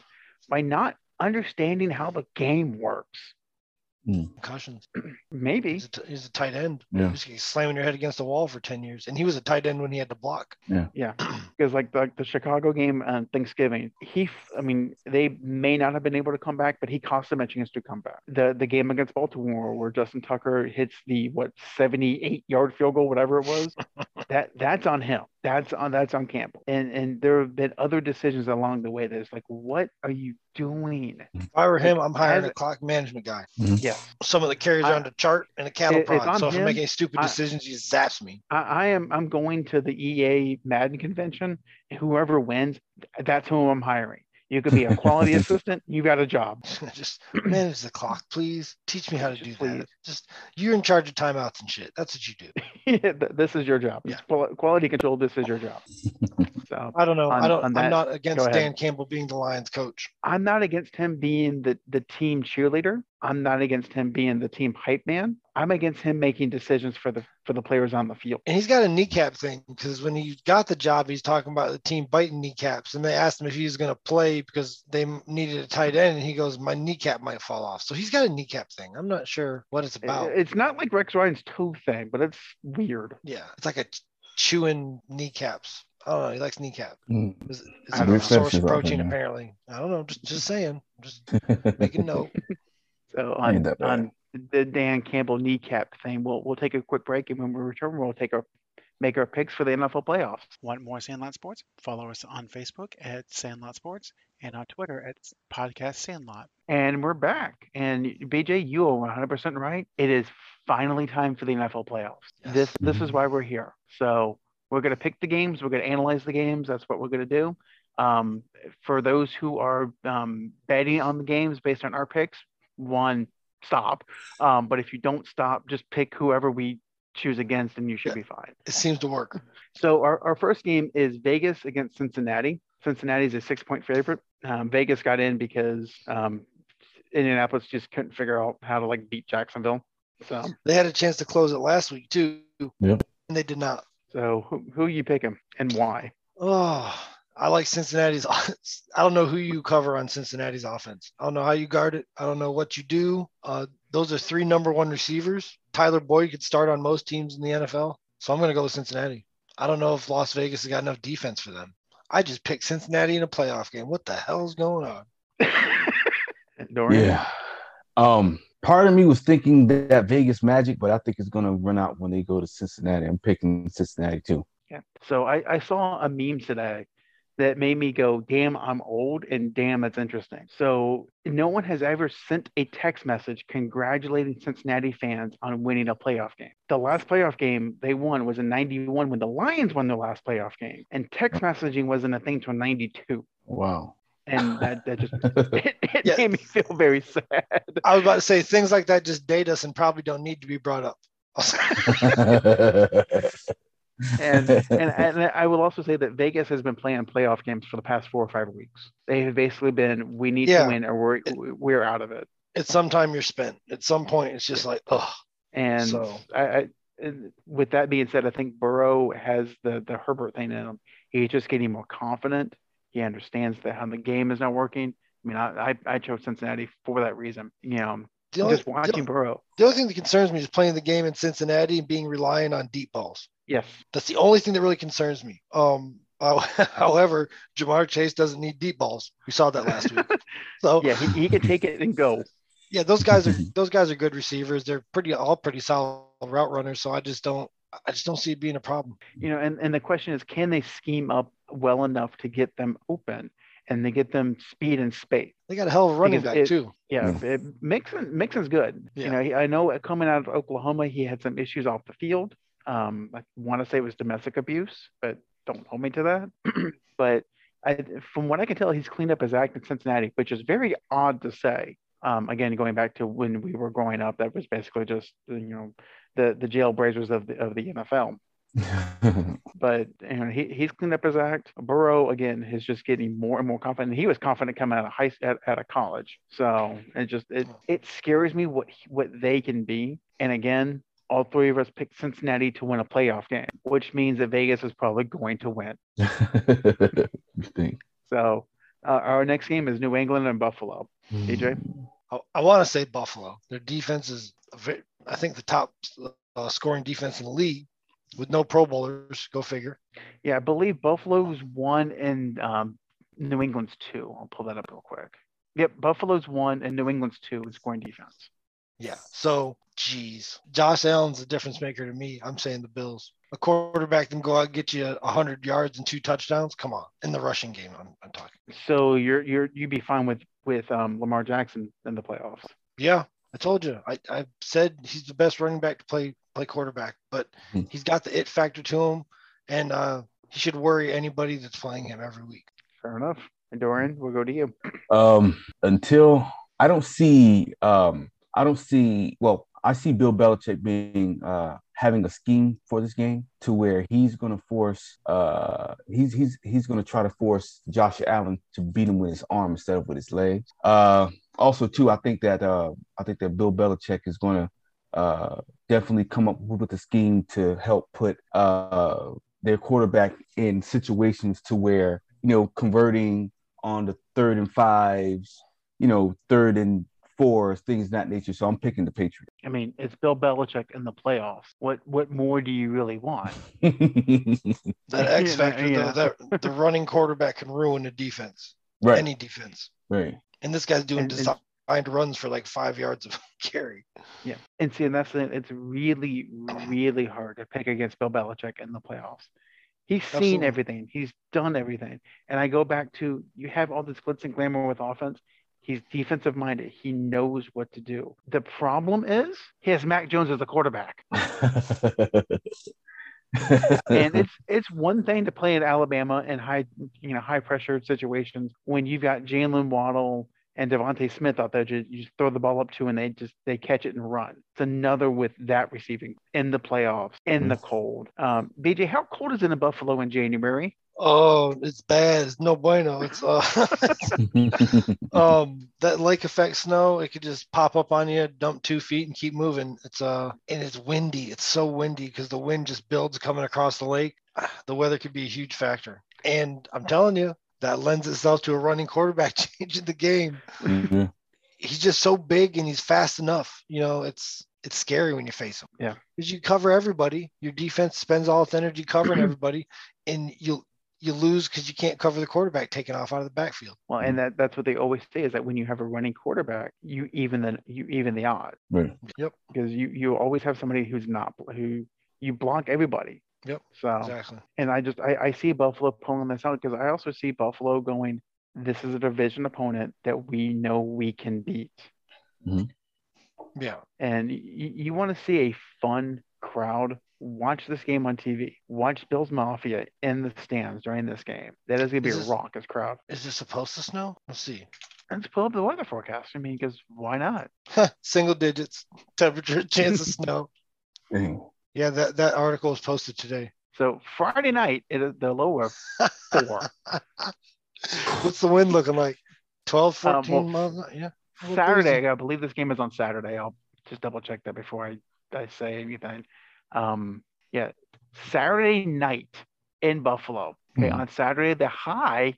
by not understanding how the game works. Hmm. Concussions. Maybe He's a, t- he's a tight end. Yeah. He's he's slamming your head against the wall for ten years, and he was a tight end when he had to block. Yeah. Yeah. Because like the, the Chicago game on Thanksgiving, he, I mean, they may not have been able to come back, but he cost them a chance to come back. The the game against Baltimore where Justin Tucker hits the what 78 yard field goal, whatever it was, that that's on him. That's on that's on Campbell. And and there have been other decisions along the way that's like, what are you doing? Mm-hmm. If I were him, I'm hiring a clock management guy. Mm-hmm. Yeah, Someone that carries I- around a chart and the cattle It- prod. So if I him. making any stupid I- decisions, he zaps me. I, I am I'm going to the EA Madden convention. Whoever wins, that's who I'm hiring. You could be a quality assistant. You got a job. just manage the clock, please. Teach me how to do Please. that. Just you're in charge of timeouts and shit. That's what you do. Yeah, this is your job. Yeah. Quality control. This is your job. So I don't know. I don't. that- I'm not against. Dan Campbell being the Lions coach. I'm not against him being the the team cheerleader. I'm not against him being the team hype man. I'm against him making decisions for the for the players on the field. And he's got a kneecap thing because when he got the job, he's talking about the team biting kneecaps. And they asked him if he was going to play because they needed a tight end. And he goes, My kneecap might fall off. So he's got a kneecap thing. I'm not sure what it's about. It's not like Rex Ryan's toe thing, but it's weird. yeah. It's like a chewing kneecaps. I don't know. He likes kneecap. Mm. It's, it's a know. source of protein, apparently. I don't know. Just, just saying. Just making note. So on on the Dan Campbell kneecap thing, we'll we'll take a quick break, and when we return, we'll take our make our picks for the NFL playoffs. Want more Sandlot Sports? Follow us on Facebook at Sandlot Sports and on Twitter at Podcast Sandlot. And we're back. And BJ, you are 100% right. It is finally time for the NFL playoffs. Yes. This this is Mhm. why we're here. So we're going to pick the games. We're going to analyze the games. That's what we're going to do. Um, for those who are um, betting on the games based on our picks, one stop. Um, but if you don't stop, just pick whoever we choose against, and you should Yeah. be fine. It seems to work. So our, our first game is Vegas against Cincinnati. Cincinnati is a six point favorite. Um, Vegas got in because um, Indianapolis just couldn't figure out how to like beat Jacksonville. So They had a chance to close it last week, too. Yep. And they did not. so who who you picking and why? Oh, I like Cincinnati's. I don't know who you cover on Cincinnati's offense. I don't know how you guard it. I don't know what you do. Uh, those are three number one receivers. Tyler Boyd could start on most teams in the NFL. So I'm going to go with Cincinnati. I don't know if Las Vegas has got enough defense for them. I just picked Cincinnati in a playoff game. What the hell is going on? Dorian? Yeah. Um, part of me was thinking that, that Vegas Magic, but I think it's gonna run out when they go to Cincinnati. I'm picking Cincinnati too. Yeah. So I, I saw a meme today that made me go, damn, I'm old and damn, that's interesting. So no one has ever sent a text message congratulating Cincinnati fans on winning a playoff game. The last playoff game they won was in 91 when the Lions won their last playoff game. And text messaging wasn't a thing until 92. Wow. And that, that just it, it Yeah. made me feel very sad. I was about to say things like that just date us and probably don't need to be brought up. And, and and I will also say that Vegas has been playing playoff games for the past four or five weeks. They have basically been, we need Yeah. to win or we're we're out of it. At some time you're spent. At some point, it's just like, oh, And So- I, I, and with that being said, I think Burrow has the the Herbert thing in him. He's just getting more confident. He understands that how the game is not working. I mean, I, I, I chose Cincinnati for that reason. You know, the only, just watching Burrow. the only thing that concerns me is playing the game in Cincinnati and being reliant on deep balls. Yes, That's the only thing that really concerns me. Um, uh, however, Ja'Marr Chase doesn't need deep balls. We saw that last week. So yeah, he, he can take it and go. yeah, those guys are those guys are good receivers. They're pretty all pretty solid route runners. So I just don't I just don't see it being a problem. You know, and, and the question is, can they scheme up well enough to get them open and they get them speed and space? They got a hell of a running Because back it- too. Yeah, it, Mixon Mixon's good. Yeah. You know, he, I know coming out of Oklahoma, he had some issues off the field. Um, I want to say it was domestic abuse, but don't hold me to that. but I, from what I can tell, he's cleaned up his act in Cincinnati, which is very odd to say. Um, again, going back to when we were growing up, that was basically just you know the the jailblazers of the of the NFL. but you know, he, he's cleaned up his act. Burrow again is just getting more and more confident. He was confident coming out of high at, at a college, so it just it it scares me what what they can be. And again, all three of us picked Cincinnati to win a playoff game, which means that Vegas is probably going to win. you think? So uh, our next game is New England and Buffalo. DJ, I, I want to say Buffalo. Their defense is, very, I think, the top uh, scoring defense in the league with no Pro Bowlers. Go figure. Yeah, I believe Buffalo's one and um, New England's two. I'll pull that up real quick. Yep, Buffalo's one and New England's two in scoring defense. Yeah. So, geez, Josh Allen's a difference maker to me. I'm saying the Bills. A quarterback can go out and get you 100 yards and two touchdowns. Come on, in the rushing game, I'm, I'm talking. So you're you're you'd be fine with with um, Lamar Jackson in the playoffs. Yeah, I told you. I I said he's the best running back to play play quarterback, but Hmm. he's got the it factor to him, and uh, he should worry anybody that's playing him every week. Fair enough. And Dorian, we'll go to you. Um, until I don't see, um, I don't see. Well, I see Bill Belichick being uh having a scheme for this game to where he's going to force, uh, he's he's he's going to try to force Josh Allen to beat him with his arm instead of with his legs. Uh, also too, I think that uh, I think that Bill Belichick is going to uh definitely come up with a scheme to help put uh their quarterback in situations to where you know converting on the third and fives, you know, third and fours, things of that nature. So I'm picking the Patriots. I mean, it's Bill Belichick in the playoffs. What what more do you really want? That X Yeah, factor, yeah. though, that the running quarterback can ruin the defense, right, any defense. right. And this guy's doing And- and- designed runs for like five yards of carry. Yeah, and see, and that's the, it's really really hard to pick against Bill Belichick in the playoffs. He's seen Absolutely. everything. He's done everything. And I go back to you have all this glitz and glamour with offense. He's defensive minded. He knows what to do. The problem is he has Mac Jones as a quarterback. and it's it's one thing to play in Alabama in high you know high pressure situations when you've got Jaylen Waddle and DeVonta Smith out there you, you just throw the ball up to and they just they catch it and run. It's another with that receiving in the playoffs in the cold. Um, BJ, how cold is it in Buffalo in January? Oh, it's bad. It's no bueno. It's uh, um that lake effect snow. It could just pop up on you, dump two feet, and keep moving. It's uh, and it's windy. It's so windy because the wind just builds coming across the lake. Ah, The weather could be a huge factor. And I'm telling you, that lends itself to a running quarterback changing the game. Mhm. He's just so big and he's fast enough. You know, it's it's scary when you face him. Yeah. Because you cover everybody. Your defense spends all its energy covering everybody, and you you lose because you can't cover the quarterback taking off out of the backfield. Well, and that that's what they always say is that when you have a running quarterback, you even the you even the odds right. because you you always have somebody who's not who you block everybody. Yep, So Exactly. and I just I, I see Buffalo pulling this out because I also see Buffalo going. This is a division opponent that we know we can beat, mm-hmm. Yeah. and y- you want to see a fun crowd. Watch this game on TV. Watch Bills Mafia in the stands during this game. That is going to be Is a this- raucous crowd. Is this supposed to snow? Let's see. Let's pull up the weather forecast. I mean, because why not? Single digits, temperature, chance of snow. Dang. Yeah, that, that article was posted today. So Friday night, it is the low of four. What's the wind looking like? 12, um, 14 well, miles? Yeah. Saturday. I believe this game is on Saturday. I'll just double check that before I, I say anything. Um, yeah, Saturday night in Buffalo. Okay, Hmm. on Saturday, the high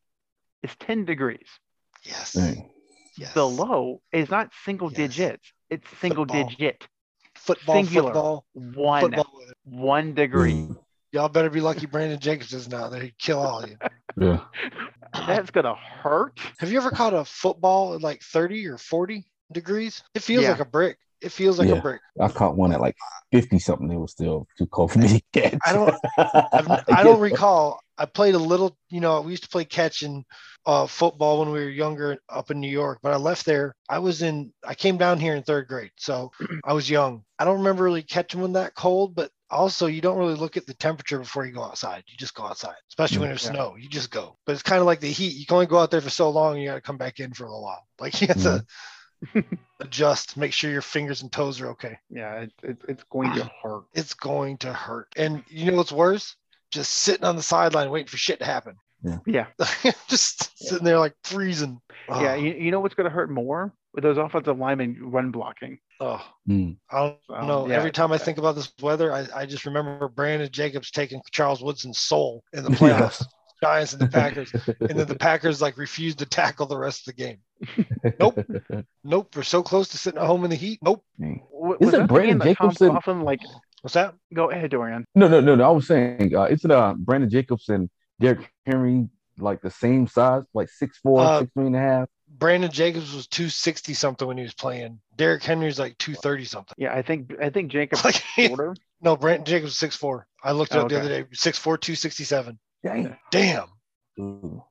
is 10 degrees. Yes. Dang. yes. The low is not single Yes. digits, it's single Football. digit. Football, singular. football, One, football. one degree. Mm. Y'all better be lucky Brandon Jacobs is not there. He'd kill all of you. Yeah. That's going to hurt. Have you ever caught a football at like 30 or 40 degrees? It feels Yeah. like a brick. It feels like Yeah. a brick. I caught one at like 50 something. It was still too cold for me to catch. I don't- I've, I don't recall. I played a little, you know, we used to play catch and uh, football when we were younger up in New York, but I left there. I was in, I came down here in third grade. So I was young. I don't remember really catching one that cold, but also you don't really look at the temperature before you go outside. You just go outside, especially when there's Yeah. snow. You just go. But it's kind of like the heat. You can only go out there for so long. You got to come back in for a little while. Like you have to adjust, make sure your fingers and toes are okay. Yeah, it's it's, it's going to hurt. It's going to hurt. And you know what's worse? Just sitting on the sideline waiting for shit to happen. Yeah, yeah. just sitting there like freezing. yeah. You, you know what's going to hurt more with those offensive linemen run blocking. oh. Mm. I don't So, know. yeah. Every time I think about this weather, I, I just remember Brandon Jacobs taking Charles Woodson's soul in the Yeah. playoffs, Giants and the Packers. and then the Packers like refused to tackle the rest of the game. Nope. Nope. We're so close to sitting at home in the heat. Nope. Dang. W- Isn't that Brandon game that Tom Jacobson- Coughlin, like, What's that? go ahead, Dorian. No, no, no, no. I was saying, uh, isn't uh Brandon Jacobs and Derrick Henry like the same size, like six four, Uh, six three and a half? Brandon Jacobs was 260 something when he was playing. Derrick Henry's like 230 something. Yeah, I think I think Jacobs Like, shorter. no, Brandon Jacobs six four. I looked it Oh, up the other day. 6'4, 267. Dang. Damn. Ooh.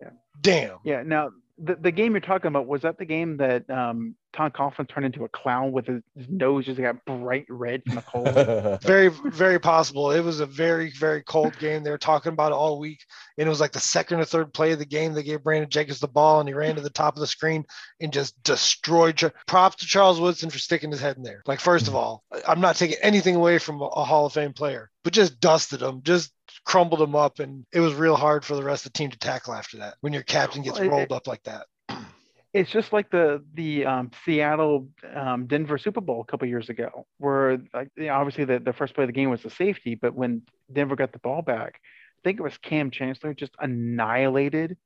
Damn. Yeah. Now the the game you're talking about was that the game that um, Tom Coughlin turned into a clown with his, nose just got bright red from the cold. Very, very possible. It was a very, very cold game. They were talking about it all week. And it was like the second or third play of the game. They gave Brandon Jacobs the ball and he ran to the top of the screen and just destroyed. Props to Charles Woodson for sticking his head in there. Like, first of all, I'm not taking anything away from a, a Hall of Fame player, but just dusted him, just crumbled him up. And it was real hard for the rest of the team to tackle after that when your captain gets Well, it- rolled up like that. it's just like the the um, Seattle um, Denver Super Bowl a couple years ago, where like you know, obviously the, the first play of the game was the safety, but when Denver got the ball back, I think it was Kam Chancellor just annihilated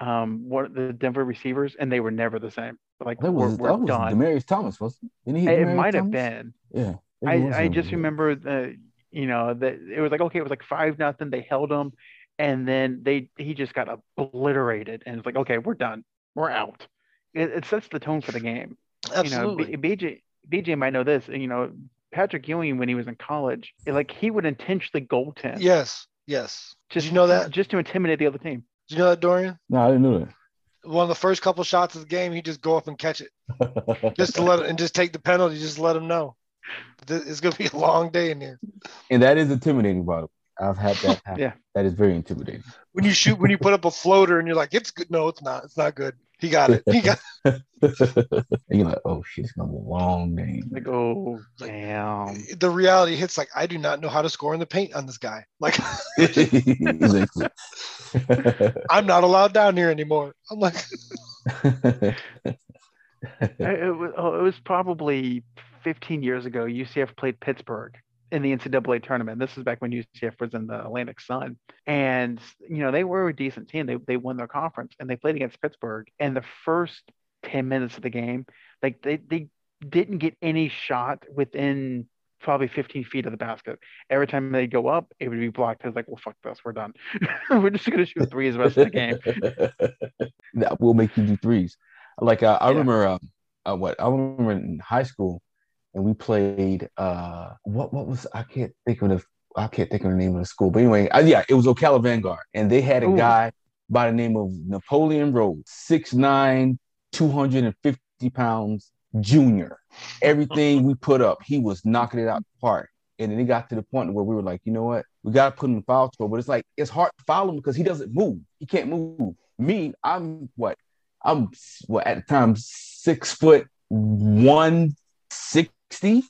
um, one of the Denver receivers, and they were never the same. Like That we're, was we're that was done. Demaryius Thomas, wasn't it? Didn't he It Demaryius might have been. Yeah. I, I just remember the you know that it was like okay it was like five nothing they held him and then they he just got obliterated and it's like okay we're done we're out it, it sets the tone for the game Absolutely. you know B, BJ BJ might know this you know Patrick Ewing when he was in college it, like he would intentionally goaltend yes. Yes. just you know that? just to intimidate the other team Did you know that, Dorian? No, I didn't know that One of the first couple shots of the game, he just go up and catch it. just to let and just take the penalty, just let them know. Th- It's gonna be a long day in here. and that is intimidating, by the way. I've had that happen. Yeah. That is very intimidating. When you shoot, when you put up a floater and you're like, it's good. No, it's not. It's not good. He got it. He got and you're like, oh shit, it's gonna be a long game. like oh Like- damn the reality hits like I do not know how to score in the paint on this guy. Like. I'm not allowed down here anymore. I'm like, it, it was oh, it was probably 15 years ago UCF played Pittsburgh in the NCAA tournament. This is back when UCF was in the Atlantic Sun. And, you know, they were a decent team. They, they won their conference and they played against Pittsburgh. And the first 10 minutes of the game, like they, they didn't get any shot within probably 15 feet of the basket. Every time they go up, it would be blocked. I was like, well, fuck this. We're done. we're just going to shoot threes the rest of the game. that will make you do threes. Like uh, I Yeah. remember, um, uh, what I remember in high school, and we played. Uh, what what was I can't think of the I can't think of the name of the school, but anyway, uh, yeah, it was Ocala Vanguard, and they had a Ooh. guy by the name of Napoleon Rhodes, 6'9", 250 pounds, junior. Everything we put up, he was knocking it out the park. And then it got to the point where we were like, you know what? We got to put him in foul trouble. But it's like, it's hard to follow him because he doesn't move. He can't move. Me, I'm what? I'm what at the time six foot one sixty.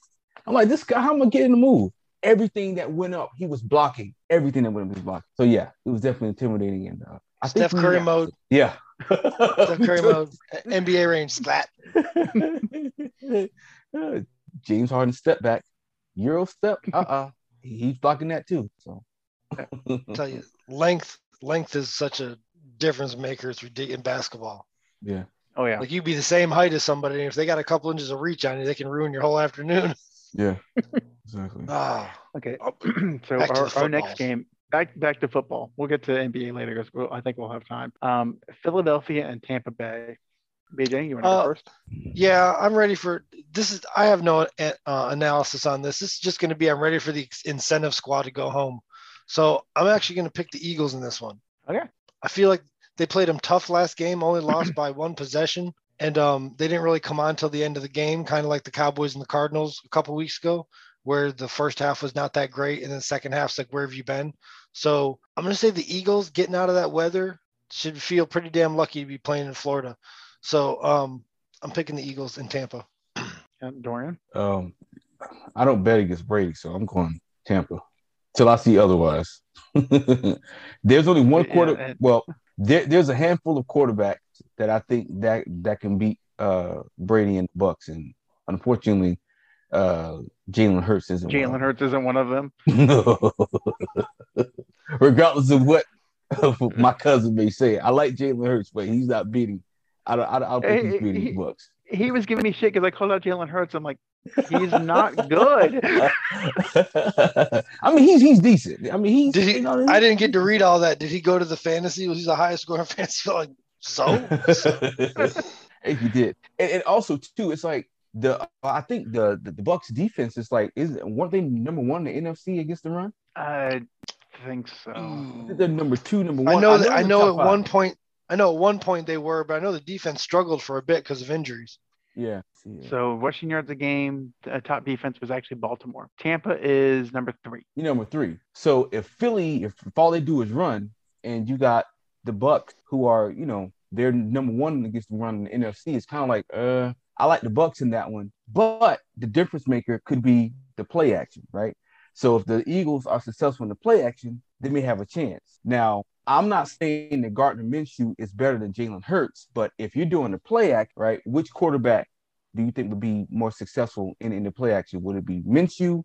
I'm like, this guy, how am I getting the move? Everything that went up, he was blocking. Everything that went up, he was blocking. So yeah, it was definitely intimidating. And uh, I Steph Curry mode. Yeah. Steph Curry mode. NBA range. Splat. James Harden step back, Euro step. Uh uh he's blocking that too. So tell you, length. Length is such a difference maker. It's ridiculous in basketball. yeah. Oh, yeah. Like you'd be the same height as somebody, and if they got a couple inches of reach on you, they can ruin your whole afternoon. Yeah. Exactly. Ah, Okay. oh, so our, our next game back back to football. We'll get to NBA later because we'll, I think we'll have time. Um, Philadelphia and Tampa Bay. BJ, you want to Uh, go first? yeah, I'm ready for this. Is I have no uh, analysis on this. This is just going to be I'm ready for the incentive squad to go home. So I'm actually going to pick the Eagles in this one. Okay. I feel like they played them tough last game, only lost by one possession, and um, they didn't really come on till the end of the game, kind of like the Cowboys and the Cardinals a couple weeks ago. where the first half was not that great, and then the second half's like, where have you been? So I'm gonna say the Eagles getting out of that weather should feel pretty damn lucky to be playing in Florida. So um, I'm picking the Eagles in Tampa. And Dorian? Um, I don't bet against Brady, so I'm going Tampa till I see otherwise. there's only one Yeah, quarter. and- well, there, there's a handful of quarterbacks that I think that that can beat uh, Brady and Bucks, and unfortunately, uh, Jalen Hurts isn't. one of Jalen Hurts isn't one of them. No. Regardless of what my cousin may say, I like Jalen Hurts, but he's not beating. I don't. I don't, I don't think he's beating he- Bucks. He was giving me shit because I called out Jalen Hurts. I'm like, he's not good. I mean, he's he's decent. I mean, he's. Did he? you know, I didn't get to read all that. Did he go to the fantasy? Was he the highest scoring fantasy? Like so? Hey, he did, and, and also too, it's like the I think the, the the Bucks defense is like is weren't they number one in the NFC against the run? I think so. I think they're number two, number one. I know that. I know top at one point. I know at one point they were, but I know the defense struggled for a bit because of injuries. Yeah. yeah. So rushing yards a game, uh, top defense was actually Baltimore. Tampa is number three. you number three. So if Philly, if, if all they do is run, and you got the Bucks, who are you know they're number one against the run in the NFC, it's kind of like uh I like the Bucks in that one, but the difference maker could be the play action, right? So if the Eagles are successful in the play action, they may have a chance. Now I'm not saying that Gardner Minshew is better than Jalen Hurts, but if you're doing the play act, right, which quarterback do you think would be more successful in, in the play action? Would it be Minshew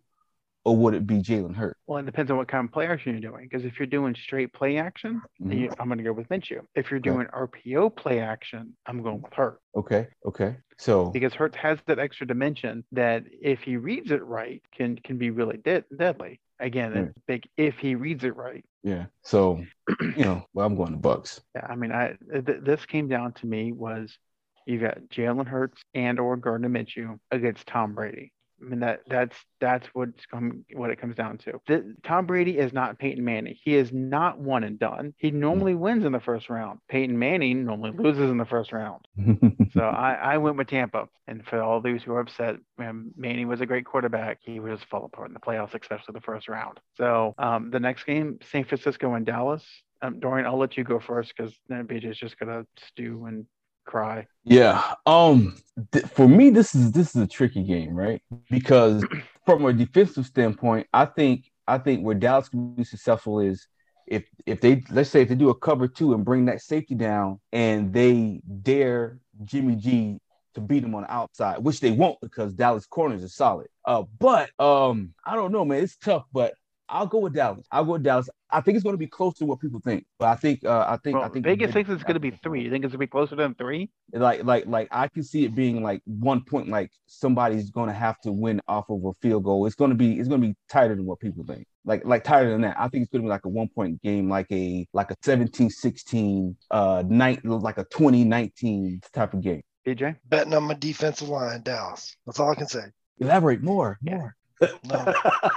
or would it be Jalen Hurts? Well, it depends on what kind of play action you're doing. Because if you're doing straight play action, then Mhm. you, I'm going to go with Minshew. If you're Okay. doing RPO play action, I'm going with Hurt. Okay, okay. So Because Hurts has that extra dimension that if he reads it right, can can be really de- deadly. Again, Right. it's big if he reads it right. yeah, so you know, well, I'm going to Bucks. Yeah, I mean, I th- this came down to me was you got Jalen Hurts and or Gardner Minshew against Tom Brady. I mean that that's that's what's come what it comes down to. The, Tom Brady is not Peyton Manning. He is not one and done. He normally wins in the first round. Peyton Manning normally loses in the first round. So I, I went with Tampa. And for all those who are upset, um, Manning was a great quarterback. He would just fall apart in the playoffs, especially the first round. So um, the next game, San Francisco and Dallas. Um, Dorian, I'll let you go first because then BJ's just gonna stew and cry. yeah. Um th- for me this is this is a tricky game, right? Because from a defensive standpoint, I think I think where Dallas can be successful is if if they let's say if they do a cover two and bring that safety down and they dare Jimmy G to beat him on the outside, which they won't because Dallas corners are solid. Uh, but um, I don't know, man. It's tough, but I'll go with Dallas. I'll go with Dallas. I think it's going to be close to what people think, but I think uh, I think I think Vegas thinks it's gonna be three. You think it's gonna be closer than three? like like like I can see it being like one point like somebody's gonna have to win off of a field goal. It's gonna be it's gonna be tighter than what people think. Like like tighter than that. I think it's gonna be like a one point game, like a like a 17-16, uh night like a 2019 type of game. BJ? Betting on my defensive line, Dallas. That's all I can say. Elaborate more, Yeah. more. No,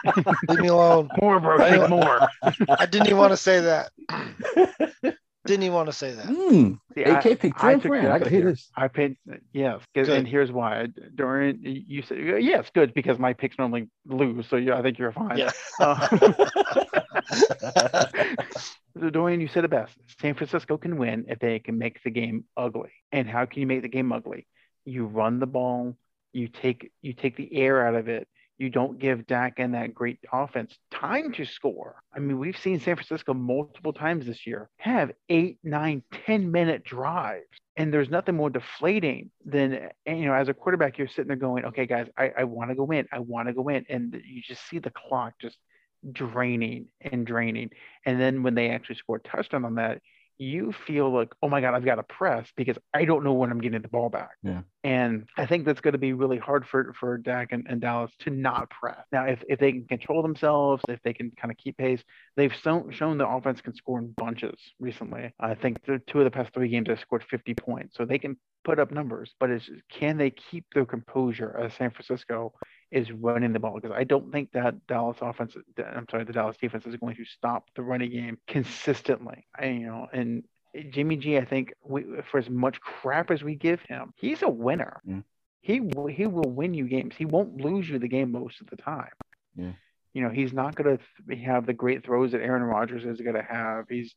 leave me alone. more, bro. I more. I didn't even want to say that. Didn't even want to say that. Mm, See, I- AK pick I San took Fran. I Tampa gotta this. I paid yes, 'cause- Good. and here's why. Dorian, you said yes, good because my picks normally lose, so yeah, I think you're fine. Yeah. Uh, so Dorian, you said it best. San Francisco can win if they can make the game ugly. And how can you make the game ugly? You run the ball, you take you take the air out of it. You don't give Dak and that great offense time to score. I mean, we've seen San Francisco multiple times this year have eight, nine, ten minute drives. And there's nothing more deflating than, you know, as a quarterback, you're sitting there going, okay, guys, I, I want to go in. I want to go in. And you just see the clock just draining and draining. And then when they actually score a touchdown on that, you feel like, oh my God, I've got to press because I don't know when I'm getting the ball back. Yeah. And I think that's going to be really hard for, for Dak and, and Dallas to not press. Now, if, if they can control themselves, if they can kind of keep pace, they've shown, shown the offense can score in bunches recently. I think the two of the past three games they scored 50 points. So they can put up numbers, but it's can they keep their composure as San Francisco is running the ball? Because I don't think that Dallas offense, I'm sorry, the Dallas defense is going to stop the running game consistently. I, you know, and Jimmy G, I think we, for as much crap as we give him, he's a winner. Mm. He will, he will win you games. He won't lose you the game most of the time. Yeah. You know, he's not going to have the great throws that Aaron Rodgers is going to have. He's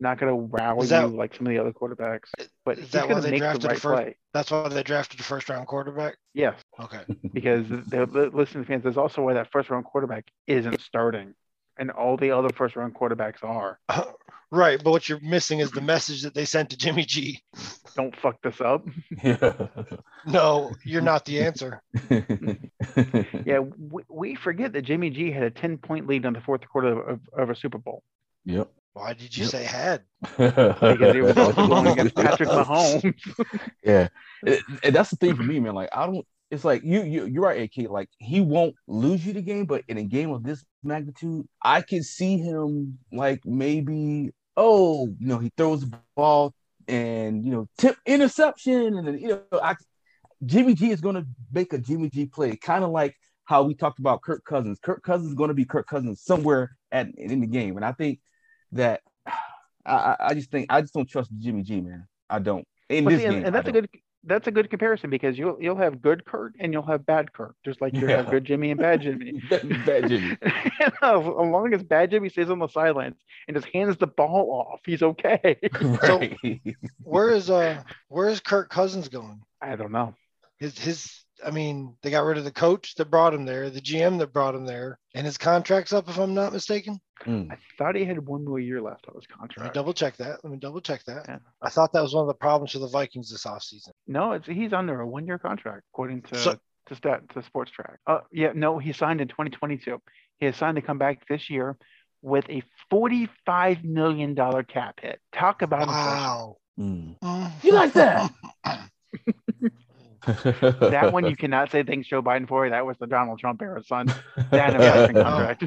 not going to wow that- you like some of the other quarterbacks, but Is he's that why going to they make the drafted the right first- play. That's why they drafted the first round quarterback. Yes, Okay. because the, the, listen, fans, there's also why that first round quarterback isn't starting, and all the other first round quarterbacks are. right. But what you're missing is the message that they sent to Jimmy G. Don't fuck this up. Yeah. No, you're not the answer. Yeah, we, we forget that Jimmy G had a 10 point lead on the fourth quarter of, of a Super Bowl yep. Why did you Yep. say had? because it was going against Patrick Mahomes. Yeah, and and that's the thing for me, man. Like I don't. It's like you, you, you're right, AK. Like he won't lose you the game, but in a game of this magnitude, I can see him like maybe, oh, you know, he throws the ball and you know, tip interception, and then you know, I, Jimmy G is going to make a Jimmy G play, kind of like how we talked about Kirk Cousins. Kirk Cousins is going to be Kirk Cousins somewhere at in the game, and I think that I, I- I just think I just don't trust Jimmy G, man. I don't. In But this see, and, game, and that's a good that's a good comparison because you'll you'll have good Kurt and you'll have bad Kurt, just like you have good Jimmy and bad Jimmy. Bad Jimmy. as long as bad Jimmy stays on the sidelines and just hands the ball off, he's okay. Right. Where is uh where is Kirk Cousins going? I don't know. His his I mean, they got rid of the coach that brought him there, the GM that brought him there, and his contract's up if I'm not mistaken. Mm. I thought he had one more year left on his Let me contract. double check that. Let me double check that. Yeah. I thought that was one of the problems for the Vikings this offseason. No, it's he's under a one year contract according to So- to stat to Spotrac. Uh, yeah, no, he signed in 2022. He has signed to come back this year with a 45 million dollar cap hit. Talk about inflation. Wow. Mm. You like that? That one you cannot say thanks Joe Biden for. That was the Donald Trump era, son. That inflation Oh, contract.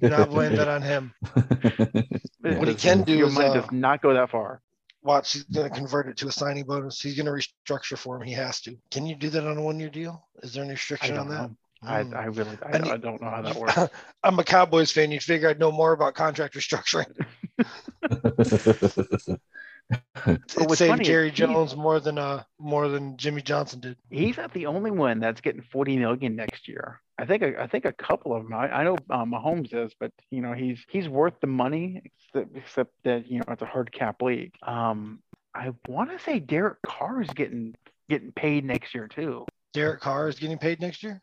do not blame that on him. Yeah. What he can do Your is, money uh, does not go that far. Watch, he's going to convert it to a signing bonus. He's going to restructure for him. He has to. Can you do that on a one year deal? Is there any restriction on that? know. I. I really I, And you- I don't know how that works. I'm a Cowboys fan. You'd figure I'd know more about contract restructuring. It what's saved funny is Jerry he- Jones more than uh more than Jimmy Johnson did. He's not the only one that's getting 40 million next year. I think a, I think a couple of them. I, I know um, Mahomes is, but you know he's he's worth the money, except, except that you know it's a hard cap league. Um, I want to say Derek Carr is getting getting paid next year too. Derek Carr is getting paid next year.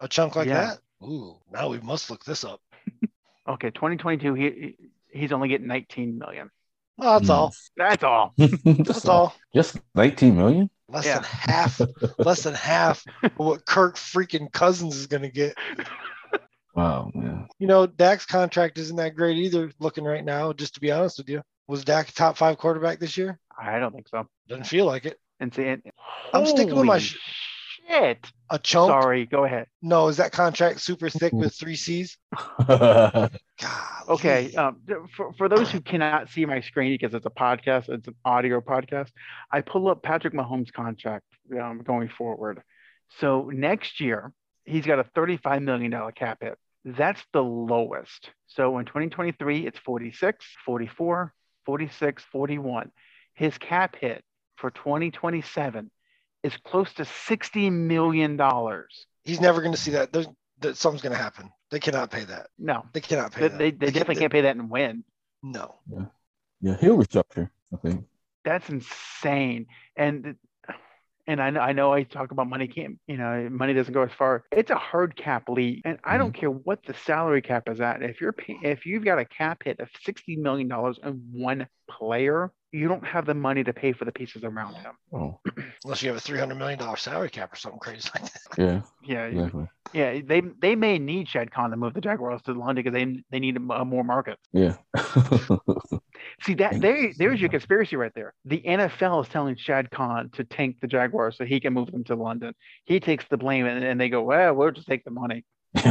A chunk like Yeah. that. Ooh, now we must look this up. Okay, 2022 he he- he's only getting 19 million. Oh, that's Mm. all. That's all. That's all. Just 19 million? Less Yeah. than half. less than half of what Kirk freaking Cousins is gonna get. Wow, man. You know, Dak's contract isn't that great either. Looking right now, just to be honest with you, was Dak a top five quarterback this year? I don't think so. Doesn't feel like it. And see, I'm sticking with my sh- shit. A chunk. Sorry, go ahead. No, is that contract super thick with three C's? God. Okay. Um, for, for those who cannot see my screen because it's a podcast, it's an audio podcast, I pull up Patrick Mahomes' contract um, going forward. So next year, he's got a $35 million cap hit. That's the lowest. So in 2023, it's 46, 44, 46, 41. His cap hit for 2027 is close to $60 million. He's never going to see that. There's that something's going to happen. They cannot pay that. No, They cannot pay they, that. they, they definitely can't pay that and win. No. yeah, he'll restructure, I think. that's insane and and I know, I know I talk about money can't you know money doesn't go as far it's a hard cap league and I don't mm-hmm. care what the salary cap is at if you're pay, if you've got a cap hit of 60 million dollars on one player you don't have the money to pay for the pieces around mm-hmm. him. Oh, Unless you have a $300 million salary cap or something crazy like that. yeah, yeah exactly. yeah they they may need Shad Khan to move the Jaguars to London because they they need a, a more market. Yeah. see that there there's your conspiracy right there. The NFL is telling Shad Khan to tank the Jaguars so he can move them to London. He takes the blame and, and they go well we'll just take the money.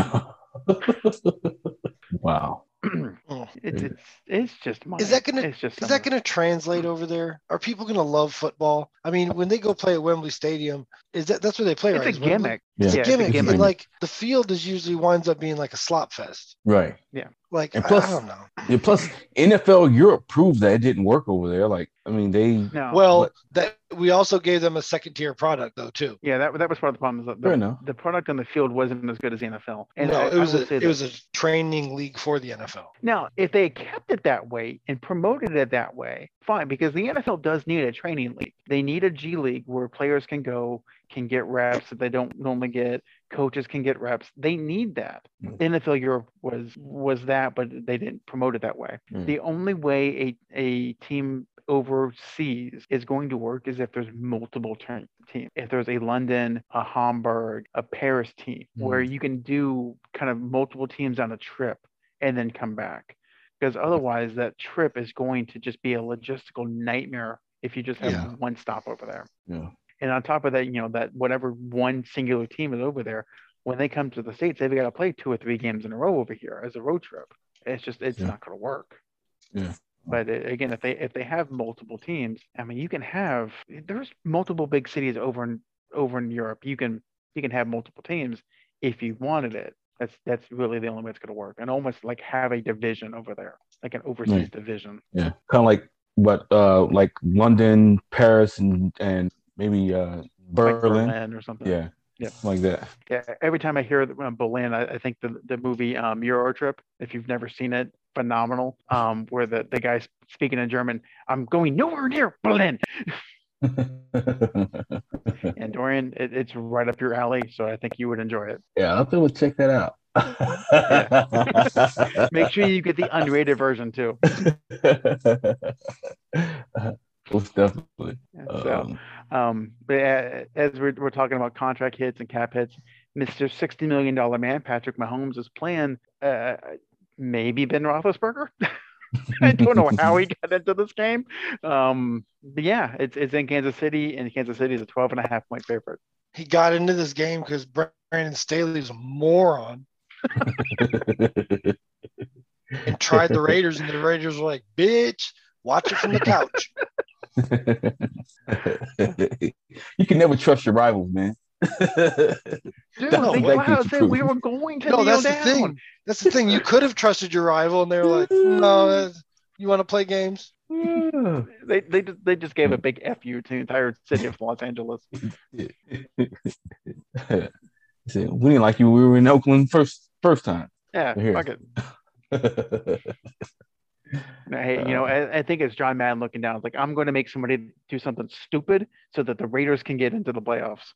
Wow. Oh. it's, it's it's just money. Is that gonna- It's just Is that going to translate over there? Are people going to love football? I mean, when they go play at Wembley Stadium, is that that's where they play, It's right? a Is gimmick. Yeah. It's a Yeah, it's a gimmick. gimmick. Like the field is usually winds up being like a slop fest. Right. Yeah. Like And plus- I, don't know. Yeah, plus, NFL Europe proved that it didn't work over there. Like, I mean, they No. Well, but- that we also gave them a second tier product though too. yeah, that that was part of the problem. Is that the, the product on the field wasn't as good as the NFL. And no, I- it was a it that- was a training league for the NFL. Now, if they kept it that way and promoted it that way, fine, because the NFL does need a training league. They need a G League where players can go, can get reps that they don't normally get, coaches can get reps. They need that. Mm. NFL Europe was was that, but they didn't promote it that way. Mm. The only way a, a team overseas is going to work is if there's multiple ter- teams. If there's a London, a Hamburg, a Paris team, where you can do kind of multiple teams on a trip and then come back. Because otherwise, that trip is going to just be a logistical nightmare if you just have Yeah. one stop over there. yeah. And on top of that, you know, that whatever one singular team is over there, when they come to the States, they've got to play two or three games in a row over here as a road trip. It's just, it's Yeah. not going to work. Yeah. But again, if they if they have multiple teams, I mean, you can have there's multiple big cities over in over in Europe. You can you can have multiple teams if you wanted it. That's that's really the only way it's going to work, and almost like have a division over there, like an overseas Right. division. Yeah. Kind of like what, uh, like London, Paris, and and maybe uh, like Berlin. Berlin or something. Yeah. Yeah. Like that. Yeah, every time I hear the- uh, Berlin, I, I think the the movie um, Euro Trip. If you've never seen it, phenomenal. Um, where the the guy's speaking in German. I'm going nowhere near Berlin. And Dorian, it, it's right up your alley, so I think you would enjoy it. yeah, I'll have to check that out. Make sure you get the unrated version too. Most definitely. So, Um, um, but uh, as we're, we're talking about contract hits and cap hits, Mr. $60 million man, Patrick Mahomes, is playing uh, maybe Ben Roethlisberger. I don't know how he got into this game. Um, but yeah, it's, it's in Kansas City, and Kansas City is a 12 and a half point favorite. He got into this game because Brandon Staley's a moron and tried the Raiders, and the Raiders were like, "Bitch, watch it from the couch." you can never trust your rivals, man. Dude, No, they that go out and say we were going to No, kneel that's the down. thing. That's the thing. You could have trusted your rival, and they were like, "No, uh, you want to play games." Yeah. They, they, just, they just gave a big fu to the entire city of Los Angeles. Said, we didn't like you. We were in Oakland first first time. Yeah, fuck it. Hey, you know, uh, I, I think it's John Madden looking down. It's like, I'm going to make somebody do something stupid so that the Raiders can get into the playoffs.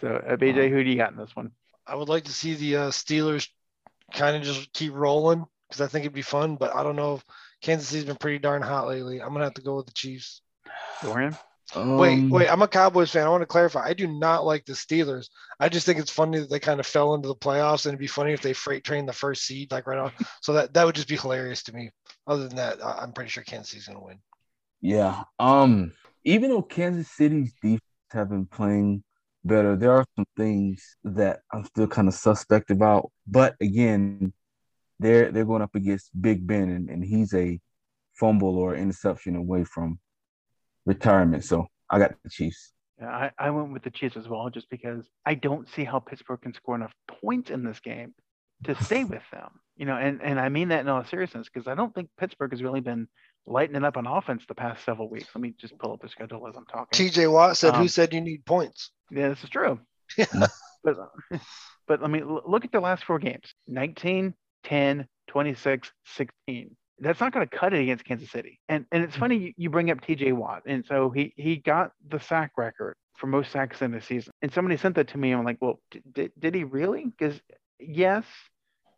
So, uh, BJ, who do you got in this one? I would like to see the uh, Steelers kind of just keep rolling because I think it'd be fun. But I don't know if Kansas City's been pretty darn hot lately. I'm gonna have to go with the Chiefs. Dorian? wait, Um, wait. I'm a Cowboys fan. I want to clarify. I do not like the Steelers. I just think it's funny that they kind of fell into the playoffs, and it'd be funny if they freight train the first seed like right on. So that that would just be hilarious to me. Other than that, I- I'm pretty sure Kansas City's gonna win. Yeah. Um. Even though Kansas City's defense have been playing better, there are some things that I'm still kind of suspect about. But again, they're they're going up against Big Ben, and, and he's a fumble or interception away from retirement. So I got the Chiefs. Yeah, I, I went with the Chiefs as well, just because I don't see how Pittsburgh can score enough points in this game to stay with them. You know, and, and I mean that in all seriousness, because I don't think Pittsburgh has really been lighting up on offense the past several weeks. Let me just pull up the schedule as I'm talking. TJ Watt said, Um, "Who said you need points?" Yeah, this is true. Yeah. but, but I mean, look at the last four games 19, 10, 26, 16. That's not going to cut it against Kansas City. And and it's funny you, you bring up TJ Watt. And so he, he got the sack record for most sacks in the season. And somebody sent that to me. And I'm like, well, d- did, did he really? Because yes,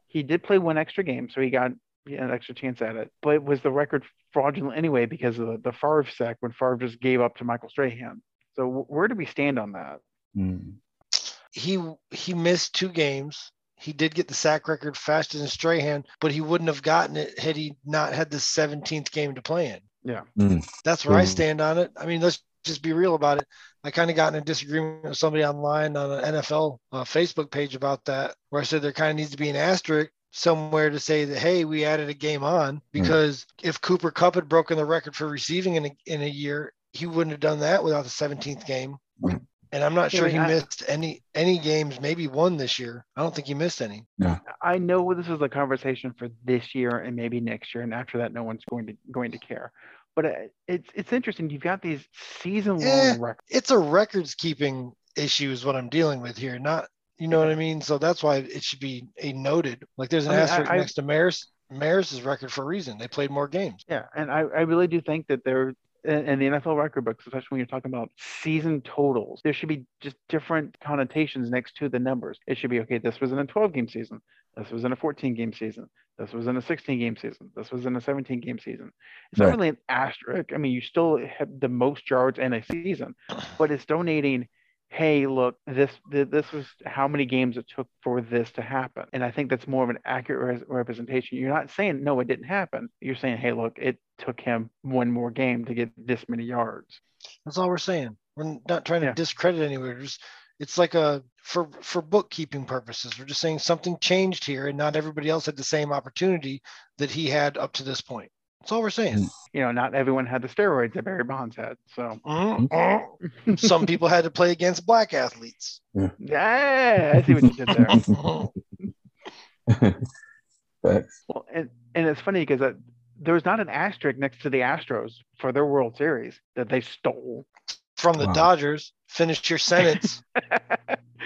he did play one extra game. So he got an extra chance at it. But was the record fraudulent anyway because of the, the Favre sack when Favre just gave up to Michael Strahan? So where do we stand on that? Mm. he he missed two games. He did get the sack record faster than Strahan, but he wouldn't have gotten it had he not had the 17th game to play in. Yeah. Mm. That's where I Mhm. stand on it. I mean, let's just be real about it. I kind of got in a disagreement with somebody online on an NFL uh, Facebook page about that, where I said there kind of needs to be an asterisk somewhere to say that hey, we added a game on because if Cooper Kupp had broken the record for receiving in a, in a year, he wouldn't have done that without the 17th game. And I'm not Yeah, sure he I- missed any any games, maybe one this year. I don't think he missed any. yeah I know this is a conversation for this year and maybe next year, and after that, no one's going to going to care. But uh, it's it's interesting. You've got these season long Eh. records. It's a records keeping issue is what I'm dealing with here, not you know what I mean? So that's why it should be a noted. Like there's an I mean, asterisk I- next to Maris Maris's record for a reason. They played more games. Yeah, and I, I really do think that there in in the NFL record books, especially when you're talking about season totals, there should be just different connotations next to the numbers. It should be okay. This was in a 12 game season. This was in a 14 game season. This was in a 16 game season. This was in a 17 game season. It's not really an asterisk. I mean, you still have the most yards in a season, but it's donating. Hey, look, this this was how many games it took for this to happen, and I think that's more of an accurate res- representation. You're not saying no, it didn't happen. You're saying, hey, look, it took him one more game to get this many yards. That's all we're saying. We're not trying to Yeah. discredit anywhere. Just it's like a for for bookkeeping purposes. We're just saying something changed here, and not everybody else had the same opportunity that he had up to this point. That's all we're saying. You know, not everyone had the steroids that Barry Bonds had. So, Mhm, mhm. Some people had to play against black athletes. yeah, I see what you did there. Facts. Well, and, and it's funny because uh, was not an asterisk next to the Astros for their World Series that they stole. From the Wow. Dodgers, finish your sentence.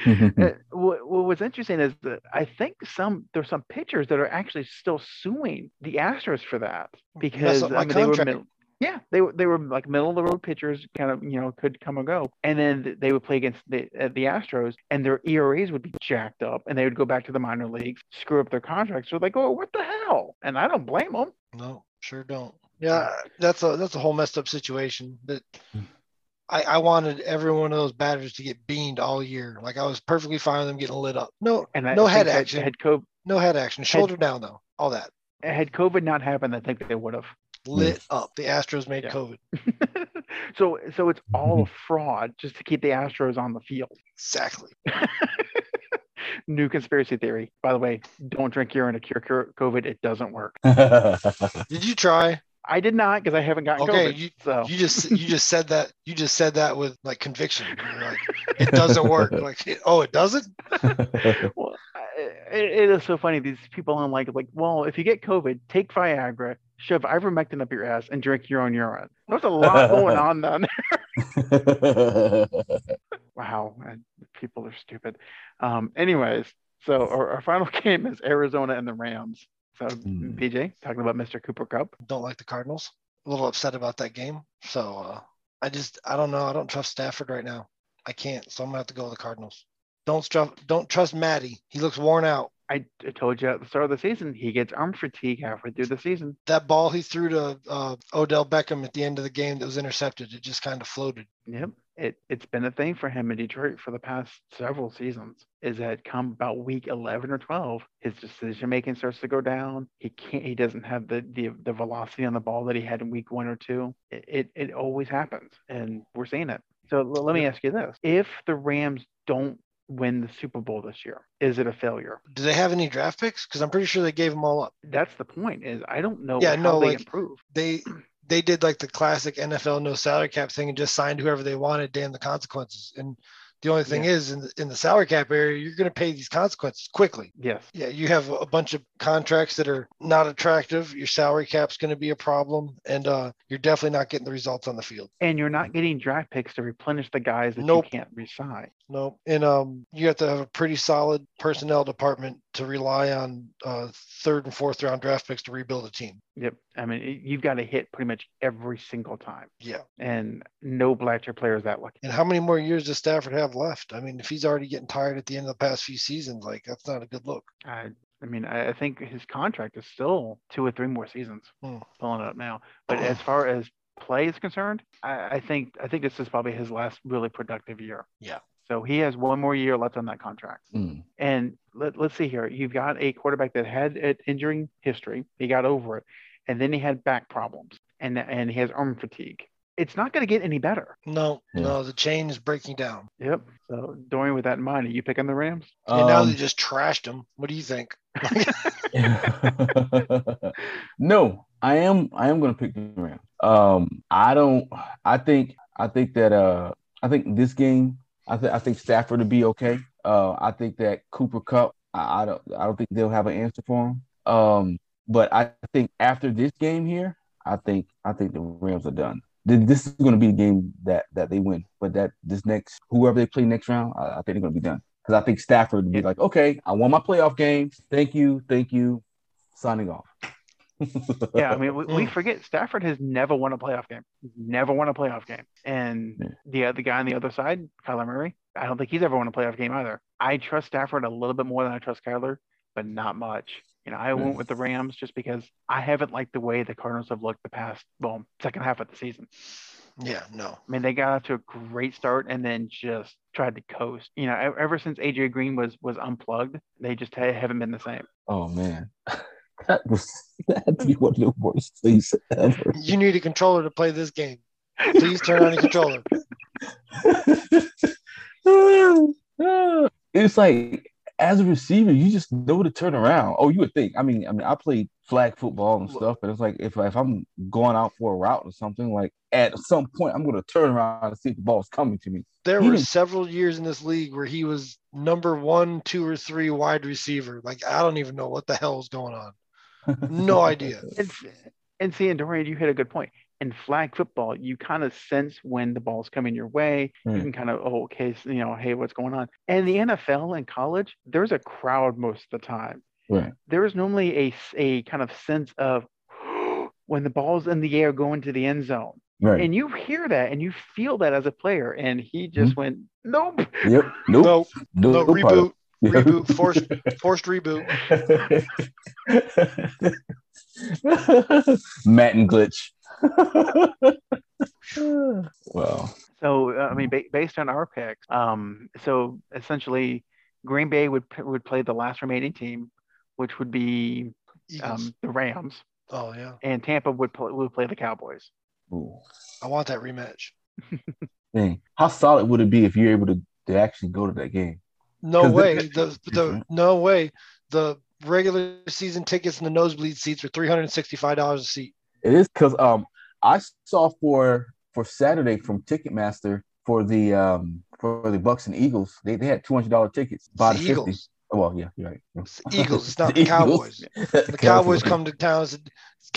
Uh, what, what was interesting is that I think some there's some pitchers that are actually still suing the Astros for that because I mean, they were contract. middle, yeah they were they were like middle of the road pitchers kind of you know could come and go and then they would play against the uh, the Astros and their ERAs would be jacked up and they would go back to the minor leagues screw up their contracts so they go what the hell and I don't blame them No, sure don't. Yeah, that's a that's a whole messed up situation. That I, I wanted every one of those batters to get beamed all year. Like I was perfectly fine with them getting lit up. No, and I no head that action. had COVID no head action. Shoulder down though. All that had COVID not happened I think they would have lit hmm. up. The Astros made Yeah. COVID. so so it's all a fraud just to keep the Astros on the field Exactly. New conspiracy theory. By the way, don't drink urine to cure cure COVID. It doesn't work. Did you try? I did not because I haven't gotten Okay, COVID. you- so You just you just said that you just said that with like conviction. You're like, it doesn't work. Like oh, it doesn't. well, it, it is so funny. These people on like like, well, if you get COVID, take Viagra, shove ivermectin up your ass, and drink your own urine. There's a lot going on then. wow, man, people are stupid. Um, anyways, so our, our final game is Arizona and the Rams. So Hmm. PJ talking about Mr. Cooper Kupp. Don't like the Cardinals. A little upset about that game. So uh, I just I don't know. I don't trust Stafford right now. I can't. So I'm gonna have to go with the Cardinals. Don't trust don't trust Matty. He looks worn out. I, I told you at the start of the season, he gets arm fatigue halfway through the season. That ball he threw to uh, Odell Beckham at the end of the game that was intercepted. It just kind of floated. Yep. It, it's been a thing for him in Detroit for the past several seasons. Is that come about week 11 or 12, his decision making starts to go down. He can't, he doesn't have the, the, the velocity on the ball that he had in week one or two. It, it, it always happens, and we're seeing it. So let me ask you this if the Rams don't win the Super Bowl this year, is it a failure? Do they have any draft picks? Because I'm pretty sure they gave them all up. That's the point. Is I don't know Yeah, how no, they like- improve. They they did like the classic NFL no salary cap thing and just signed whoever they wanted, damn the consequences. And the only thing Yeah. is in the, in the salary cap area, you're going to pay these consequences quickly. Yes. Yeah, you have a bunch of contracts that are not attractive. Your salary cap's going to be a problem, and uh, you're definitely not getting the results on the field. And you're not getting draft picks to replenish the guys that Nope. you can't resign. No, and um, you have to have a pretty solid personnel department to rely on uh, third and fourth round draft picks to rebuild a team. Yep. I mean, you've got to hit pretty much every single time. Yeah, And no Blatcher player is that lucky. and how many more years does Stafford have left? I mean, if he's already getting tired at the end of the past few seasons, like that's not a good look. I, I mean, I, I think his contract is still two or three more seasons. Hmm. Pulling it up now. But as far as play is concerned, I, I think I think this is probably his last really productive year. Yeah. So he has one more year left on that contract. Mm. And let, let's see here. You've got a quarterback that had an injury history. He got over it. And then he had back problems and, and he has arm fatigue. It's not going to get any better. No, Yeah. no, the chain is breaking down. Yep. So, Dorian, with that in mind, are you picking the Rams? And now Um, they just trashed them. What do you think? no, I am I am gonna pick the Rams. Um, I don't I think I think that uh I think this game I, th- I think Stafford will be okay. Uh, I think that Cooper Kupp, I, I don't, I don't think they'll have an answer for him. Um, but I think after this game here, I think, I think the Rams are done. This is going to be the game that that they win. But that this next, whoever they play next round, I, I think they're going to be done. Because I think Stafford will be like, okay, I won my playoff game. Thank you, thank you. Signing off. Yeah, I mean, we, we forget Stafford has never won a playoff game. He's Never won a playoff game. And Yeah. the uh, other guy on the other side, Kyler Murray, I don't think he's ever won a playoff game either. I trust Stafford a little bit more than I trust Kyler, but not much. You know, I went with the Rams just because I haven't liked the way the Cardinals have looked the past, well, second half of the season. Yeah, no. I mean, they got off to a great start and then just tried to coast. You know, ever since AJ Green was was unplugged, they just haven't been the same. oh man, that was that had to be one of the worst things ever. You need a controller to play this game. Please turn on your controller. it's like as a receiver, you just know to turn around. Oh, you would think. I mean, I mean, I played flag football and stuff, but it's like if if I'm going out for a route or something, like at some point, I'm going to turn around and see if the ball's coming to me. There He were several years in this league where he was number one, two, or three wide receiver. Like I don't even know what the hell is going on. No idea. And, and see, and Dorian, you hit a good point. In flag football, you kind of sense when the ball's coming your way. You hmm. can kind of, oh, okay, so, you know, hey, what's going on? And the NFL and college, there's a crowd most of the time. Right. There is normally a, a kind of sense of when the ball's in the air going to the end zone. Right. And you hear that and you feel that as a player. And he just hmm. went, nope. yep. Nope. No, No, no, reboot, it. Reboot, forced, forced reboot. Matt and glitch. well, So uh, I mean, ba- based on our picks, um, so essentially, Green Bay would would play the last remaining team, which would be um, the Rams, oh yeah, and Tampa would play would play the Cowboys. ooh, I want that rematch. dang. How solid would it be if you're able to, to actually go to that game? No 'Cause the- way. The the Different. no way. The regular season tickets and the nosebleed seats are three hundred and sixty five dollars a seat. It is because um I saw for for Saturday from Ticketmaster for the um for the Bucks and Eagles they, they had two hundred dollar tickets by the the fifty. Eagles. Oh, well, yeah, you're right. It's Eagles. It's not the Cowboys. The Cowboys come to town. It's,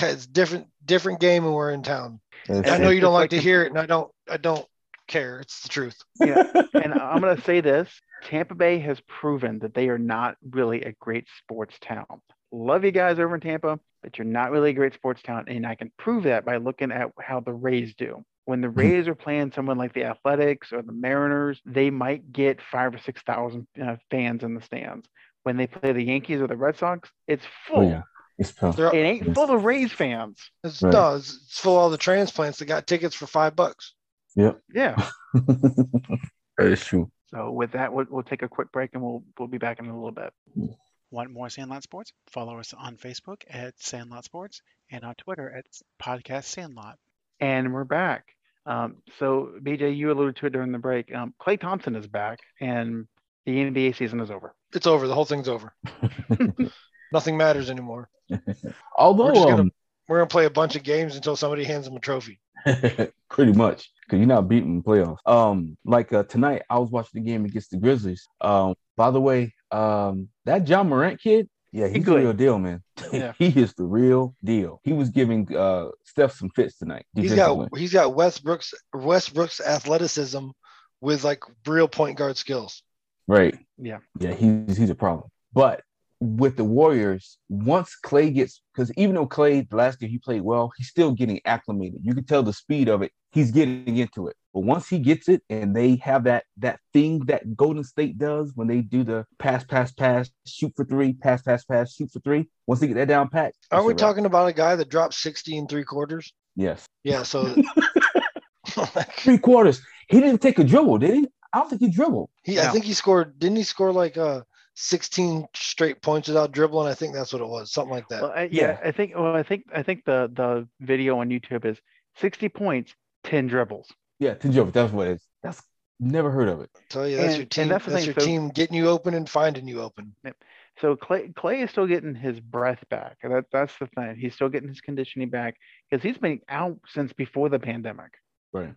it's different different game when we're in town. That's I know you don't like like to hear it, and I don't I don't care. It's the truth. Yeah, and I'm gonna say this: Tampa Bay has proven that they are not really a great sports town. Love you guys over in Tampa, but you're not really a great sports town, and I can prove that by looking at how the Rays do. When the Rays are playing someone like the Athletics or the Mariners, they might get five or six thousand uh, fans in the stands. When they play the Yankees or the Red Sox, it's Oh, full. yeah. It's tough. They're, It ain't full of Rays fans. it's, Right. No, it's, it's full of all the transplants that got tickets for five bucks. Yep. Yeah. that is true. So with that, we'll, we'll take a quick break and we'll we'll be back in a little bit. Want more Sandlot Sports? Follow us on Facebook at Sandlot Sports and on Twitter at Podcast Sandlot. And we're back. Um, so, BJ, you alluded to it during the break. Um, Klay Thompson is back, and the NBA season is over. It's over. The whole thing's over. Nothing matters anymore. Although We're gonna- um, We're gonna play a bunch of games until somebody hands them a trophy. pretty much because you're not beating the playoffs. Um, like uh, tonight, I was watching the game against the Grizzlies. Um, by the way, um, that Ja Morant kid, yeah, he's the real deal, man. Yeah. he is the real deal. He was giving uh Steph some fits tonight. He's got he's got Westbrook's Westbrook's athleticism with like real point guard skills. right. Yeah. Yeah, he's he's a problem. But with the Warriors, once Klay gets because even though Klay the last year he played well, he's still getting acclimated. You can tell the speed of it. He's getting into it. But once he gets it, and they have that that thing that Golden State does when they do the pass, pass, pass, shoot for three, pass, pass, pass, shoot for three. Once they get that down pat, Are we a talking about a guy that dropped 60 and three quarters? Yes, Yeah, so three quarters. He didn't take a dribble, did he? I don't think he dribbled. he I think he scored didn't he score like uh 16 straight points without dribbling? I think that's what it was, something like that. Well, I, yeah, Yeah. I think. Well, I think I think the the video on YouTube is 60 points, 10 dribbles. Yeah, ten dribbles. That's what it is. That's never heard of it. tell you that's and- your team. that's That's, your so- team getting you open and finding you open. So Klay Klay is still getting his breath back. That that's the thing. He's still getting his conditioning back because he's been out since before the pandemic. Right.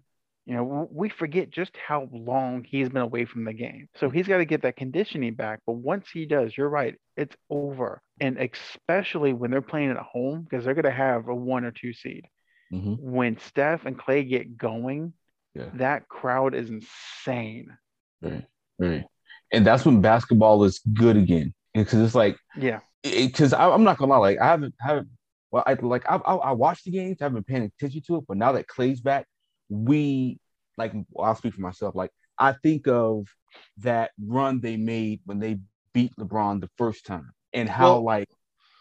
You know, we forget just how long he's been away from the game. So he's got to get that conditioning back. But once he does, you're right, it's over. And especially when they're playing at home, because they're going to have a one or two seed. hmm When Steph and Klay get going, Yeah. that crowd is insane. Right. Right. And that's when basketball is good again. Because it's like, Yeah. because I'm not gonna lie, like I haven't haven't well, I like I, I I watched the games, I haven't been paying attention to it, but now that Klay's back, we like I'll speak for myself. Like I think of that run they made when they beat LeBron the first time, and how Well- like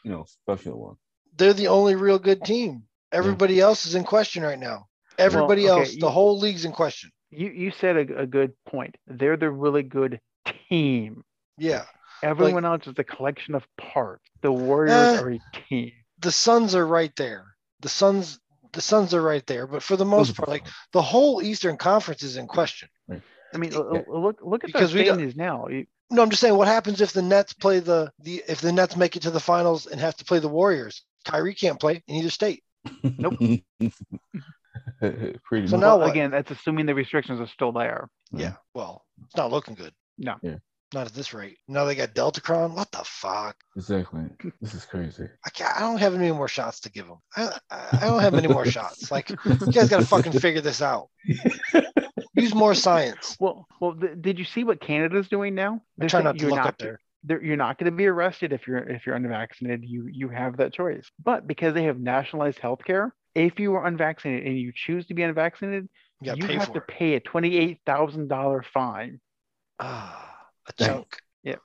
you know special it was. They're the only real good team. Everybody else is in question right now. Everybody okay, else, you- the whole league's in question. You you said a, a good point. They're the really good team. Yeah. Everyone else is a collection of parts. The Warriors Eh. are a team. The Suns are right there. The Suns, the Suns are right there. But for the most part, like the whole Eastern Conference is in question. I mean, Yeah. l- l- look look at Because the we don't- standings now. You- No, I'm just saying what happens if the Nets play the the if the Nets make it to the finals and have to play the Warriors. Kyrie can't play in either state. Nope. Pretty So much. now well, again, that's assuming the restrictions are still there. Yeah. Well, it's not looking good. No. Yeah. Not at this rate. Now they got Deltacron. What the fuck? Exactly. This is crazy. I can't. I don't have any more shots to give them. I, I, I don't have any more shots. Like you guys got to fucking figure this out. Use more science. Well, well, th- did you see what Canada's doing now? They're try not to you're look not up there. they're- you're not going to be arrested if you're if you're unvaccinated. You you have that choice. But because they have nationalized healthcare, if you are unvaccinated and you choose to be unvaccinated, You you have to it. pay a twenty eight thousand dollar fine Ah, a Dang. chunk. Yep.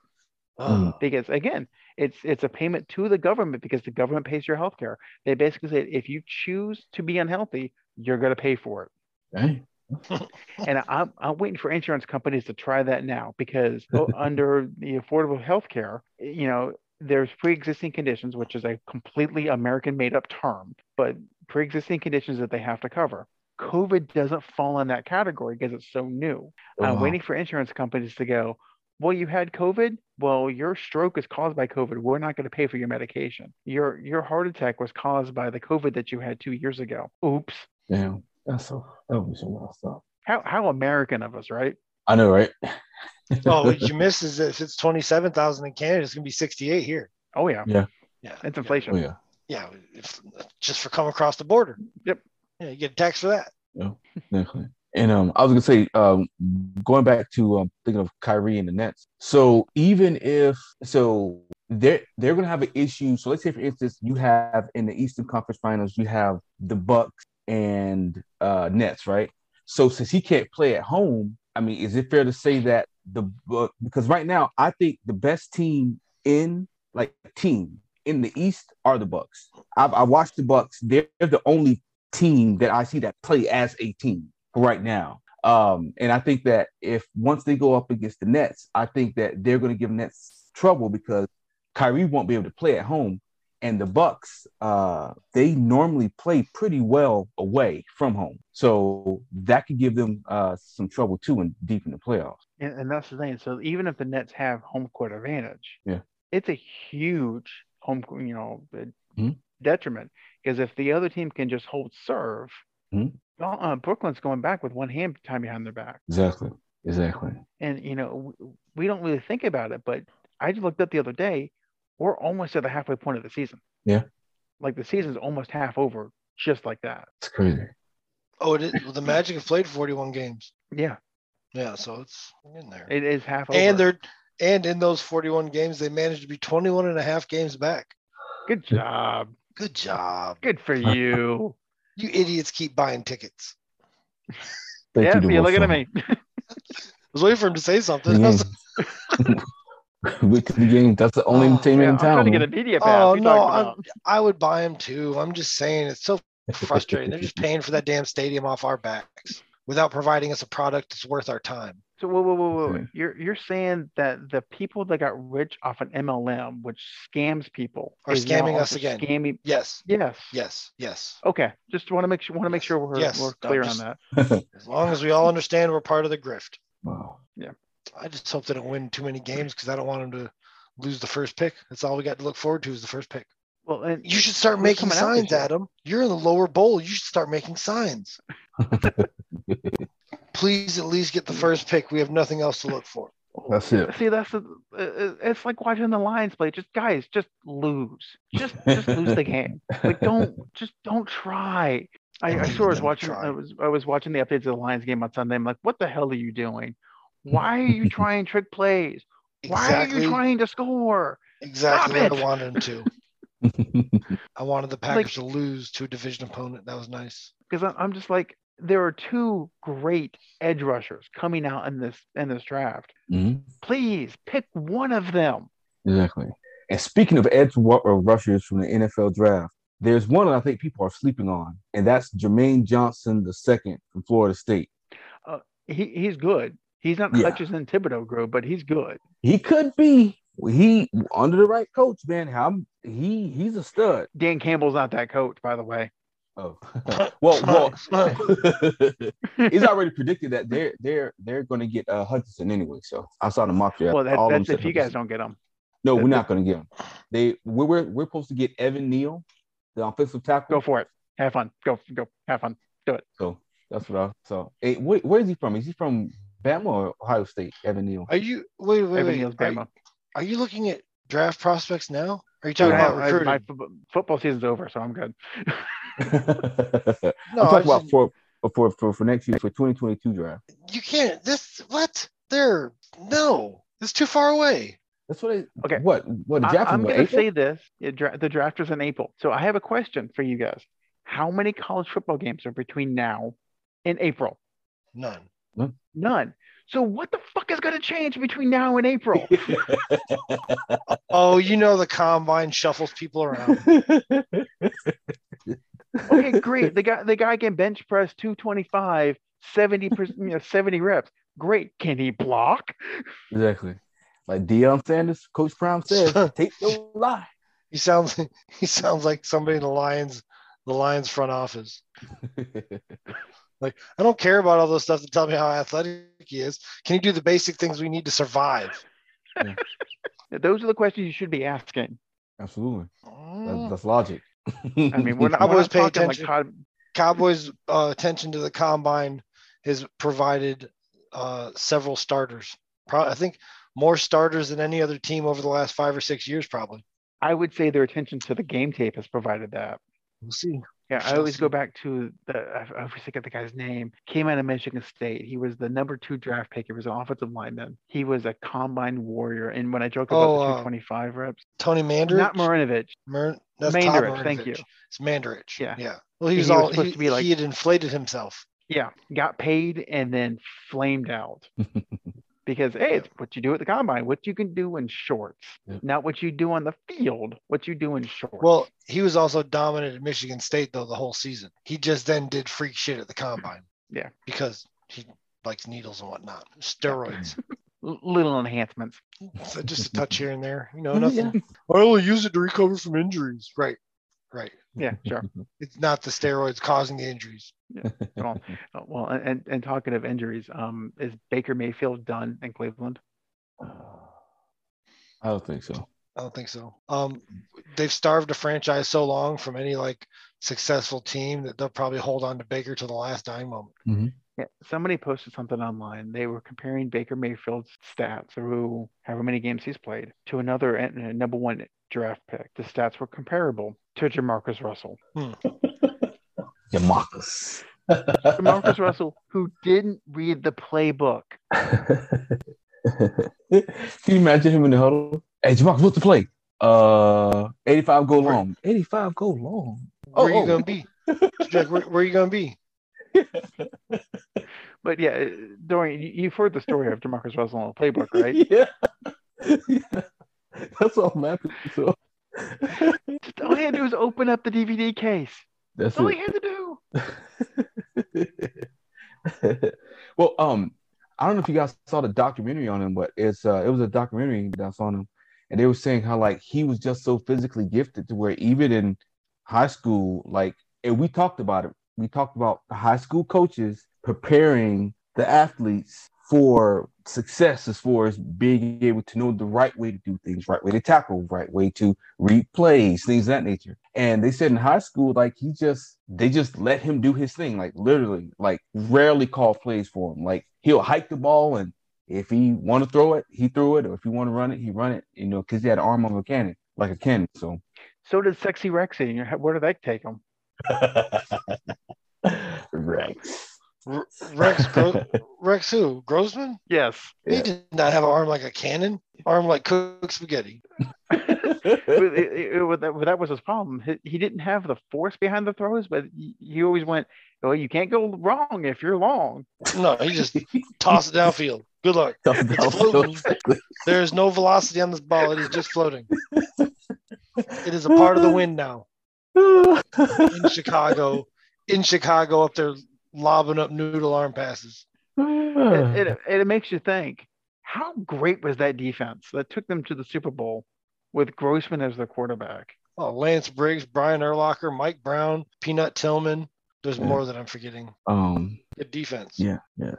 Oh, mm. because again, it's it's a payment to the government because the government pays your healthcare. They basically say if you choose to be unhealthy, you're going to pay for it. Dang. And I'm, I'm waiting for insurance companies to try that now because under the Affordable Health Care, you know, there's pre-existing conditions, which is a completely American made-up term, but pre-existing conditions that they have to cover. COVID doesn't fall in that category because it's so new. I'm Wow. waiting for insurance companies to go, well, you had COVID. Well, your stroke is caused by COVID. We're not going to pay for your medication. Your your heart attack was caused by the COVID that you had two years ago. Oops. Damn. That's so that would be so messed up. How how American of us, right? I know, right? oh, what you miss is if it's twenty-seven thousand in Canada, it's gonna be sixty-eight here. Oh yeah, Yeah, it's inflation. Oh yeah. yeah, if, just for coming across the border. Yep. Yeah, you get taxed for that. No, definitely. And um, I was gonna say, um, going back to um, thinking of Kyrie and the Nets. So even if so, they're they're gonna have an issue. So let's say, for instance, you have in the Eastern Conference Finals, you have the Bucks and uh, Nets, right? So since he can't play at home, I mean, is it fair to say that the because right now I think the best team in like team in the East are the Bucks. I've I watched the Bucks. They're the only team that I see that play as a team right now. Um, and I think that if once they go up against the Nets, I think that they're going to give Nets trouble because Kyrie won't be able to play at home, and the Bucks, uh, they normally play pretty well away from home, so that could give them uh, some trouble too, in deep in the playoffs. And, and that's the thing. So even if the Nets have home court advantage, Yeah. it's a huge home, you know, Mhm. detriment because if the other team can just hold serve, Mhm. uh, Brooklyn's going back with one hand tied behind their back. Exactly, exactly. And you know, we don't really think about it, but I just looked up the other day. We're almost at the halfway point of the season. Yeah. Like the season's almost half over, just like that. It's crazy. Oh, it is. The Magic have played forty-one games. Yeah, Yeah, so it's in there. it is half over. and they're and in those 41 games, they managed to be 21 and a half games back. good job. Good job. Good for you. You idiots keep buying tickets. Thank yeah, you, see, look Divorce at me. I was waiting for him to say something. The I was game. Wait till the game. That's the only Oh, entertainment Yeah, in I'm town. trying to get a media oh, pass. Oh no, I'm. I would buy them too. I'm just saying it's so frustrating. They're just paying for that damn stadium off our backs without providing us a product that's worth our time. So whoa, whoa, whoa, whoa. Okay. You're you're saying that the people that got rich off an MLM, which scams people, Are scamming us again. Scamming. Yes, Yes. yes, yes. Okay. Just want to make sure want to make sure we're, Yes, we're I'm clear just- on that. As long as we all understand we're part of the grift. Wow. Yeah. I just hope they don't win too many games because I don't want them to lose the first pick. That's all we got to look forward to is the first pick. Well, and You should start making coming out this signs. Adam. You're in the lower bowl. You should start making signs. Please at least get the first pick. We have nothing else to look for. That's it. See, that's the. uh, uh, It's like watching the Lions play. Just guys, just lose. Just just lose the game. Like don't just don't try. I, I sure was watching. try. I was I was watching the updates of the Lions game on Sunday. I'm like, what the hell are you doing? Why are you trying trick plays? Why are you trying to score? exactly Stop what it. I wanted him to. I wanted the Packers to lose to a division opponent. That was nice. Because I'm just like, there are two great edge rushers coming out in this in this draft. Mhm. Please pick one of them. Exactly. And speaking of edge uh, rushers from the NFL draft, there's one that I think people are sleeping on, and that's Jermaine Johnson the second from Florida State. He he's good. He's not Yeah. Hutchinson Thibodeaux Grove, but he's good. He could be he under the right coach, man. How he he's a stud. Dan Campbell's not that coach, by the way. Oh, well, well, he's already predicted that they're they're they're going to get uh, Hutchinson anyway. So I saw the mock draft. Well, that, All that's if you guys don't get him. No, that- we're not going to get him. They we're, we're we're supposed to get Evan Neal, the offensive tackle. Go for it. Have fun. Go go. Have fun. Do it. So that's what I so. Hey, where, where is he from? Is he from Bama or Ohio State? Evan Neal. Are you wait wait Evan wait? Neal's Are, Bama. are you looking at draft prospects now? Are you talking about I- I- recruiting? my football, football season's over, so I'm good. no, I'm talking about just- for, for for for next year for 2022 draft. you can't. This what? There no. It's too far away. That's what. It, Okay. What what the I, draft? is am going to say this: it the draft is in April. So I have a question for you guys. How many college football games are between now and April? None. None. So what the fuck is going to change between now and April? Oh, you know the combine shuffles people around. okay, great. The guy the guy can bench press 225, 70 percent, you know, 70 reps. Great. Can he block? exactly. Like Deion Sanders, Coach Prime says, "Take no lie." He sounds he sounds like somebody in the Lions the Lions front office. Like I don't care about all those stuff to tell me how athletic he is. Can you do the basic things we need to survive? Those are the questions you should be asking. Absolutely, that's, Mm. that's logic. I mean, we're not, Cowboys we're not pay talking like attention. Todd, Cowboys' uh, attention to the combine has provided uh, several starters. Pro- I think more starters than any other team over the last five or six years, probably. I would say their attention to the game tape has provided that. We'll see. Yeah, I always go back to the I forget the guy's name. Came out of Michigan State. He was the number two draft pick. He was an offensive lineman. He was a combine warrior. And when I joke about Oh, the uh, 225 reps, Tony Mandarich. not Marinovich. Mer- that's Mandarich, thank you. It's Mandarich. Yeah. Yeah. Well, he was He was all supposed he, to be like- he had inflated himself. Yeah, got paid and then flamed out. Because hey, it's what you do at the combine, what you can do in shorts, Yep. not what you do on the field, what you do in shorts. Well, he was also dominant at Michigan State though the whole season. He just then did freak shit at the combine. Yeah. Because he likes needles and whatnot, steroids. Little enhancements. So just a touch here and there. You know, Yeah. nothing. I only use it to recover from injuries. Right. Right. Yeah, sure. It's not the steroids causing the injuries. Well, uh, well, and and talking of injuries, um, is Baker Mayfield done in Cleveland? I don't think so. I don't think so. Um, they've starved a franchise so long from any like successful team that they'll probably hold on to Baker to the last dying moment. Yeah, somebody posted something online. They were comparing Baker Mayfield's stats through however many games he's played to another uh, number one draft pick. The stats were comparable to JaMarcus Russell. JaMarcus. JaMarcus Russell, who didn't read the playbook. Can you imagine him in the huddle? Hey, JaMarcus, what's the play? Uh, 85 go Where- long. 85 go long. Where Oh, you oh. gonna be? Jack, where, where you gonna be? But yeah, uh, Dorian, you- you've heard the story of JaMarcus Russell in the playbook, right? Yeah. yeah. That's all I'm happy. So Just all he had to do was open up the DVD case. that's That's all he had to do. well, um, I don't know if you guys saw the documentary on him, but it's uh, it was a documentary that's on him, and they were saying how like he was just so physically gifted to where even in high school, like, and we talked about it. We talked about the high school coaches preparing the athletes for success as far as being able to know the right way to do things, right way to tackle, right way to read plays, things of that nature. And they said in high school, like he just they just let him do his thing, like literally, like rarely call plays for him. Like he'll hike the ball and if he want to throw it, he threw it, or if he want to run it, he run it, you know, because he had an arm of a cannon, like a cannon. So So did Sexy Rexy. Where did that take him? Rex. R- Rex Gro- Rex who? Grossman? Yes. He Yeah. did not have an arm like a cannon. Arm like cooked spaghetti. But it- it- it- that, but that was his problem. He, he didn't have the force behind the throws, but he, he always went, "Well, you can't go wrong if you're long." No, he just tossed it downfield. Good luck. It's floating. There is no velocity on this ball. It is just floating. It is a part of the wind now in Chicago. In Chicago, up there lobbing up noodle arm passes. It, it, it makes you think, how great was that defense that took them to the Super Bowl with Grossman as their quarterback? Oh, Lance Briggs, Brian Urlacher, Mike Brown, Peanut Tillman. There's Yeah. more that I'm forgetting. um, Good defense. yeah, yeah.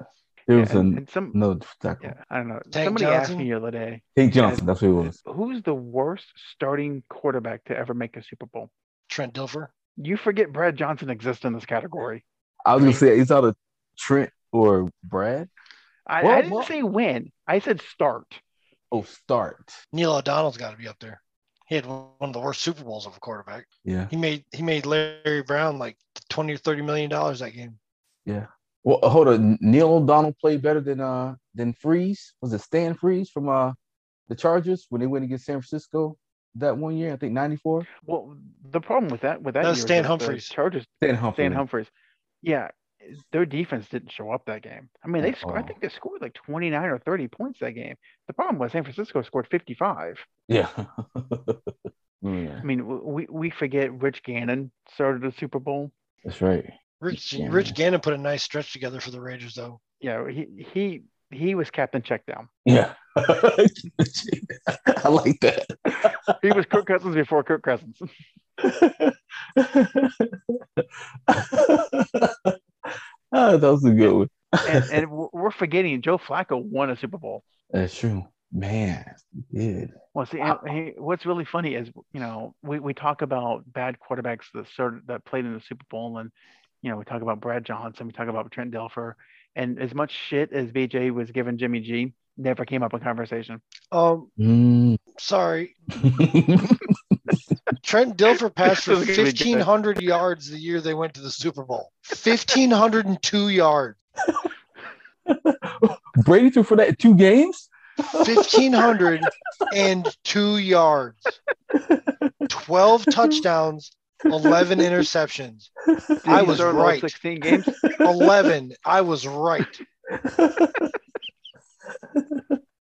There was Yeah, an, and some, no tackle. yeah, I don't know. Tank Somebody Johnson? asked me the other day, Hank Johnson, that's who it was. who's the worst starting quarterback to ever make a Super Bowl? Trent Dilfer. You forget Brad Johnson exists in this category. I was gonna say it's either Trent or Brad. I, Well, I didn't well- say win. I said start. Oh, start. Neil O'Donnell's got to be up there. He had one of the worst Super Bowls of a quarterback. Yeah, He made he made Larry Brown like twenty or thirty million dollars that game. yeah. Well, uh, hold on. Neil O'Donnell played better than uh than Freeze. Was it Stan Freeze from uh the Chargers when they went against San Francisco that one year? I think '94. Well, the problem with that with that That was Stan Humphries. Chargers, Stan Humphrey. Stan Humphries. Yeah, their defense didn't show up that game. I mean, they scored. I think they scored like 29 or 30 points that game. The problem was San Francisco scored 55. Yeah. Oh, yeah, I mean, we we forget Rich Gannon started the Super Bowl. that's right. Rich Yeah. Rich Gannon put a nice stretch together for the Raiders though. Yeah, he he he was captain checkdown. Yeah. I like that. He was Kirk Cousins before Kirk Cousins. oh, that was a good one. and, and we're- we're forgetting Joe Flacco won a Super Bowl. That's true. Man, he did. Well, see, and he, what's really funny is you know we, we talk about bad quarterbacks that started that played in the Super Bowl, and you know we talk about Brad Johnson, we talk about Trent Dilfer, and as much shit as BJ was giving Jimmy G, never came up in conversation. Um, Mm. sorry, Trent Dilfer passed for This is gonna be good. fifteen hundred yards the year they went to the Super Bowl. Fifteen hundred and two yards. Brady threw for that two games. Fifteen hundred and two yards. Twelve touchdowns. 11 interceptions. Did I was right. all right. 16 games. 11. I was right.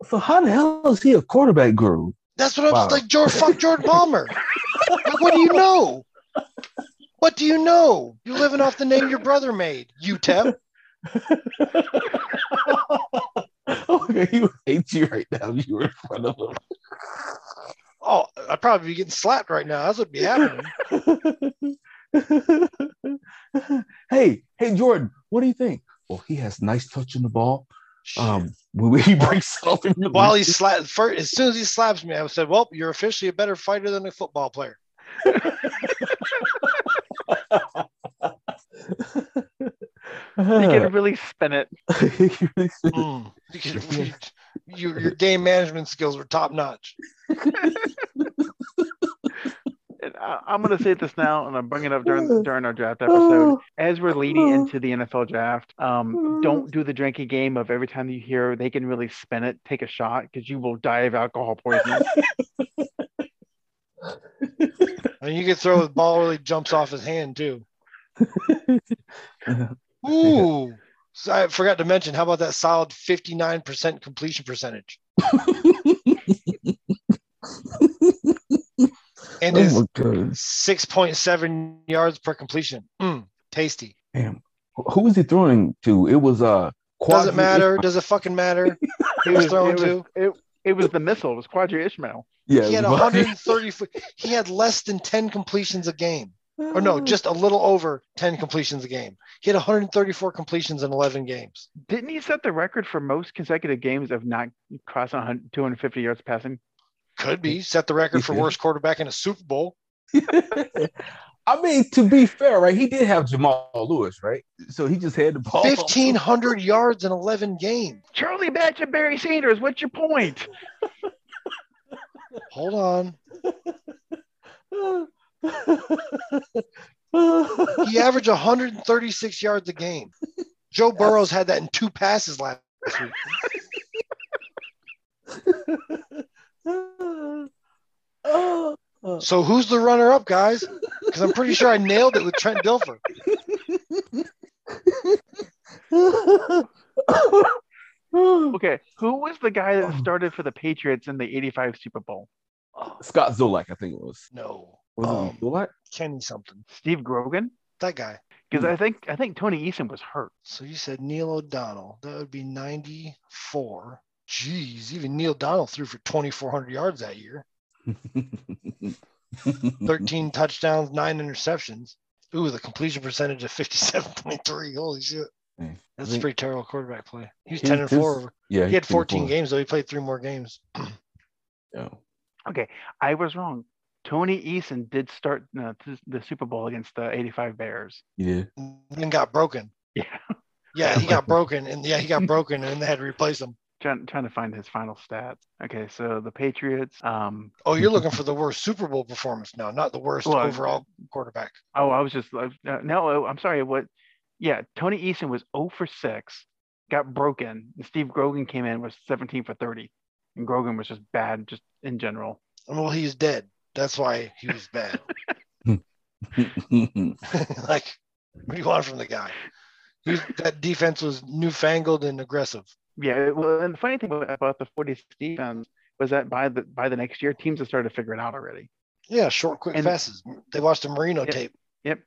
so how the hell is he a quarterback guru? That's what I'm like. George, fuck Jordan Palmer. Like, what do you know? What do you know? You're living off the name your brother made. UTEP. okay, he would hate you right now you were in front of him. Oh, I'd probably be getting slapped right now. That's what'd be happening. hey, hey, Jordan, what do you think? Well, he has nice touch on the ball. Um, when he breaks off, he really- While he slapped, first, as soon as he slaps me, I said, "Well, you're officially a better fighter than a football player." You can really spin it. He really said- Mm. You can- you- your game management skills were top notch. And I, I'm going to say this now, and I'm bringing it up during during our draft episode. As we're leading into the NFL draft, um, don't do the drinking game of every time you hear they can really spin it, take a shot because you will die of alcohol poisoning. And you can throw the ball really jumps off his hand too. Ooh. So I forgot to mention, how about that solid 59% completion percentage? And oh his my god! 6.7 yards per completion. Mm, tasty. Damn, who was he throwing to? It was uh. Does it Qadry- matter? Does it fucking matter? he was was, throwing it, was, it, it was the missile. It was Qadry Ismail. Yeah, He had was- 130. foot- He had less than 10 completions a game. or no, just a little over 10 completions a game. He had 134 completions in 11 games. Didn't he set the record for most consecutive games of not crossing 250 yards passing? Could be set the record for worst quarterback in a Super Bowl. I mean, to be fair, right? He did have Jamal Lewis, right? So he just had the ball. 1,500 yards in 11 games. Charlie Batch and Barry Sanders, what's your point? Hold on. He averaged 136 yards a game. Joe Burrows had that in two passes last week. So who's the runner up, guys? Because I'm pretty sure I nailed it with Trent Dilfer. Okay, who was the guy that started for the Patriots in the 85 Super Bowl? Scott Zolak, I think it was. No. Was Um, it Zolak? Kenny something. Steve Grogan? That guy. Because Hmm. I think I think Tony Eason was hurt. So you said Neil O'Donnell. That would be 94. Jeez, even Neil Donald threw for 2,400 yards that year. 13 touchdowns, nine interceptions. Ooh, the completion percentage of 57.3. Holy shit. Hey, That's I a think- pretty terrible quarterback play. He was 10 and 4. yeah, He had 14 games, though. He played three more games. Yeah. Okay, I was wrong. Tony Eason did start uh, th- the Super Bowl against the 85 Bears. Yeah. And then got broken. Yeah, Yeah, he got broken. And yeah, he got broken and they had to replace him. Trying, trying to find his final stats. Okay, so the Patriots. Um, Oh, you're looking for the worst Super Bowl performance now, not the worst Well, overall quarterback. oh, I was just uh, no. I'm sorry. What? Yeah, Tony Eason was 0 for 6, got broken. And Steve Grogan came in was 17 for 30, and Grogan was just bad, just in general. Well, he's dead. That's why he was bad. like, what do you want from the guy? He, that defense was newfangled and aggressive. Yeah, well, and the funny thing about about the 40s defense was that by the by the next year, teams have started to figure it out already. Yeah, short, quick And- passes. They watched the Marino Yeah. tape. Yep.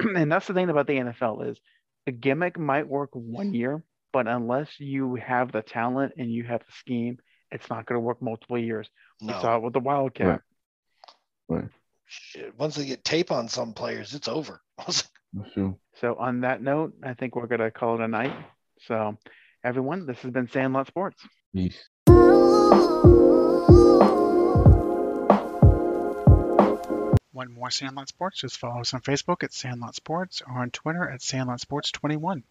and that's the thing about the NFL is a gimmick might work one year, but unless you have the talent and you have the scheme, it's not going to work multiple years. We No, saw it with the Wildcat. Right. shit. Once they get tape on some players, it's over. That's true. So on that note, I think we're going to call it a night. So everyone, this has been Sandlot Sports. Peace. Want more Sandlot Sports? Just follow us on Facebook at Sandlot Sports or on Twitter at Sandlot Sports 21.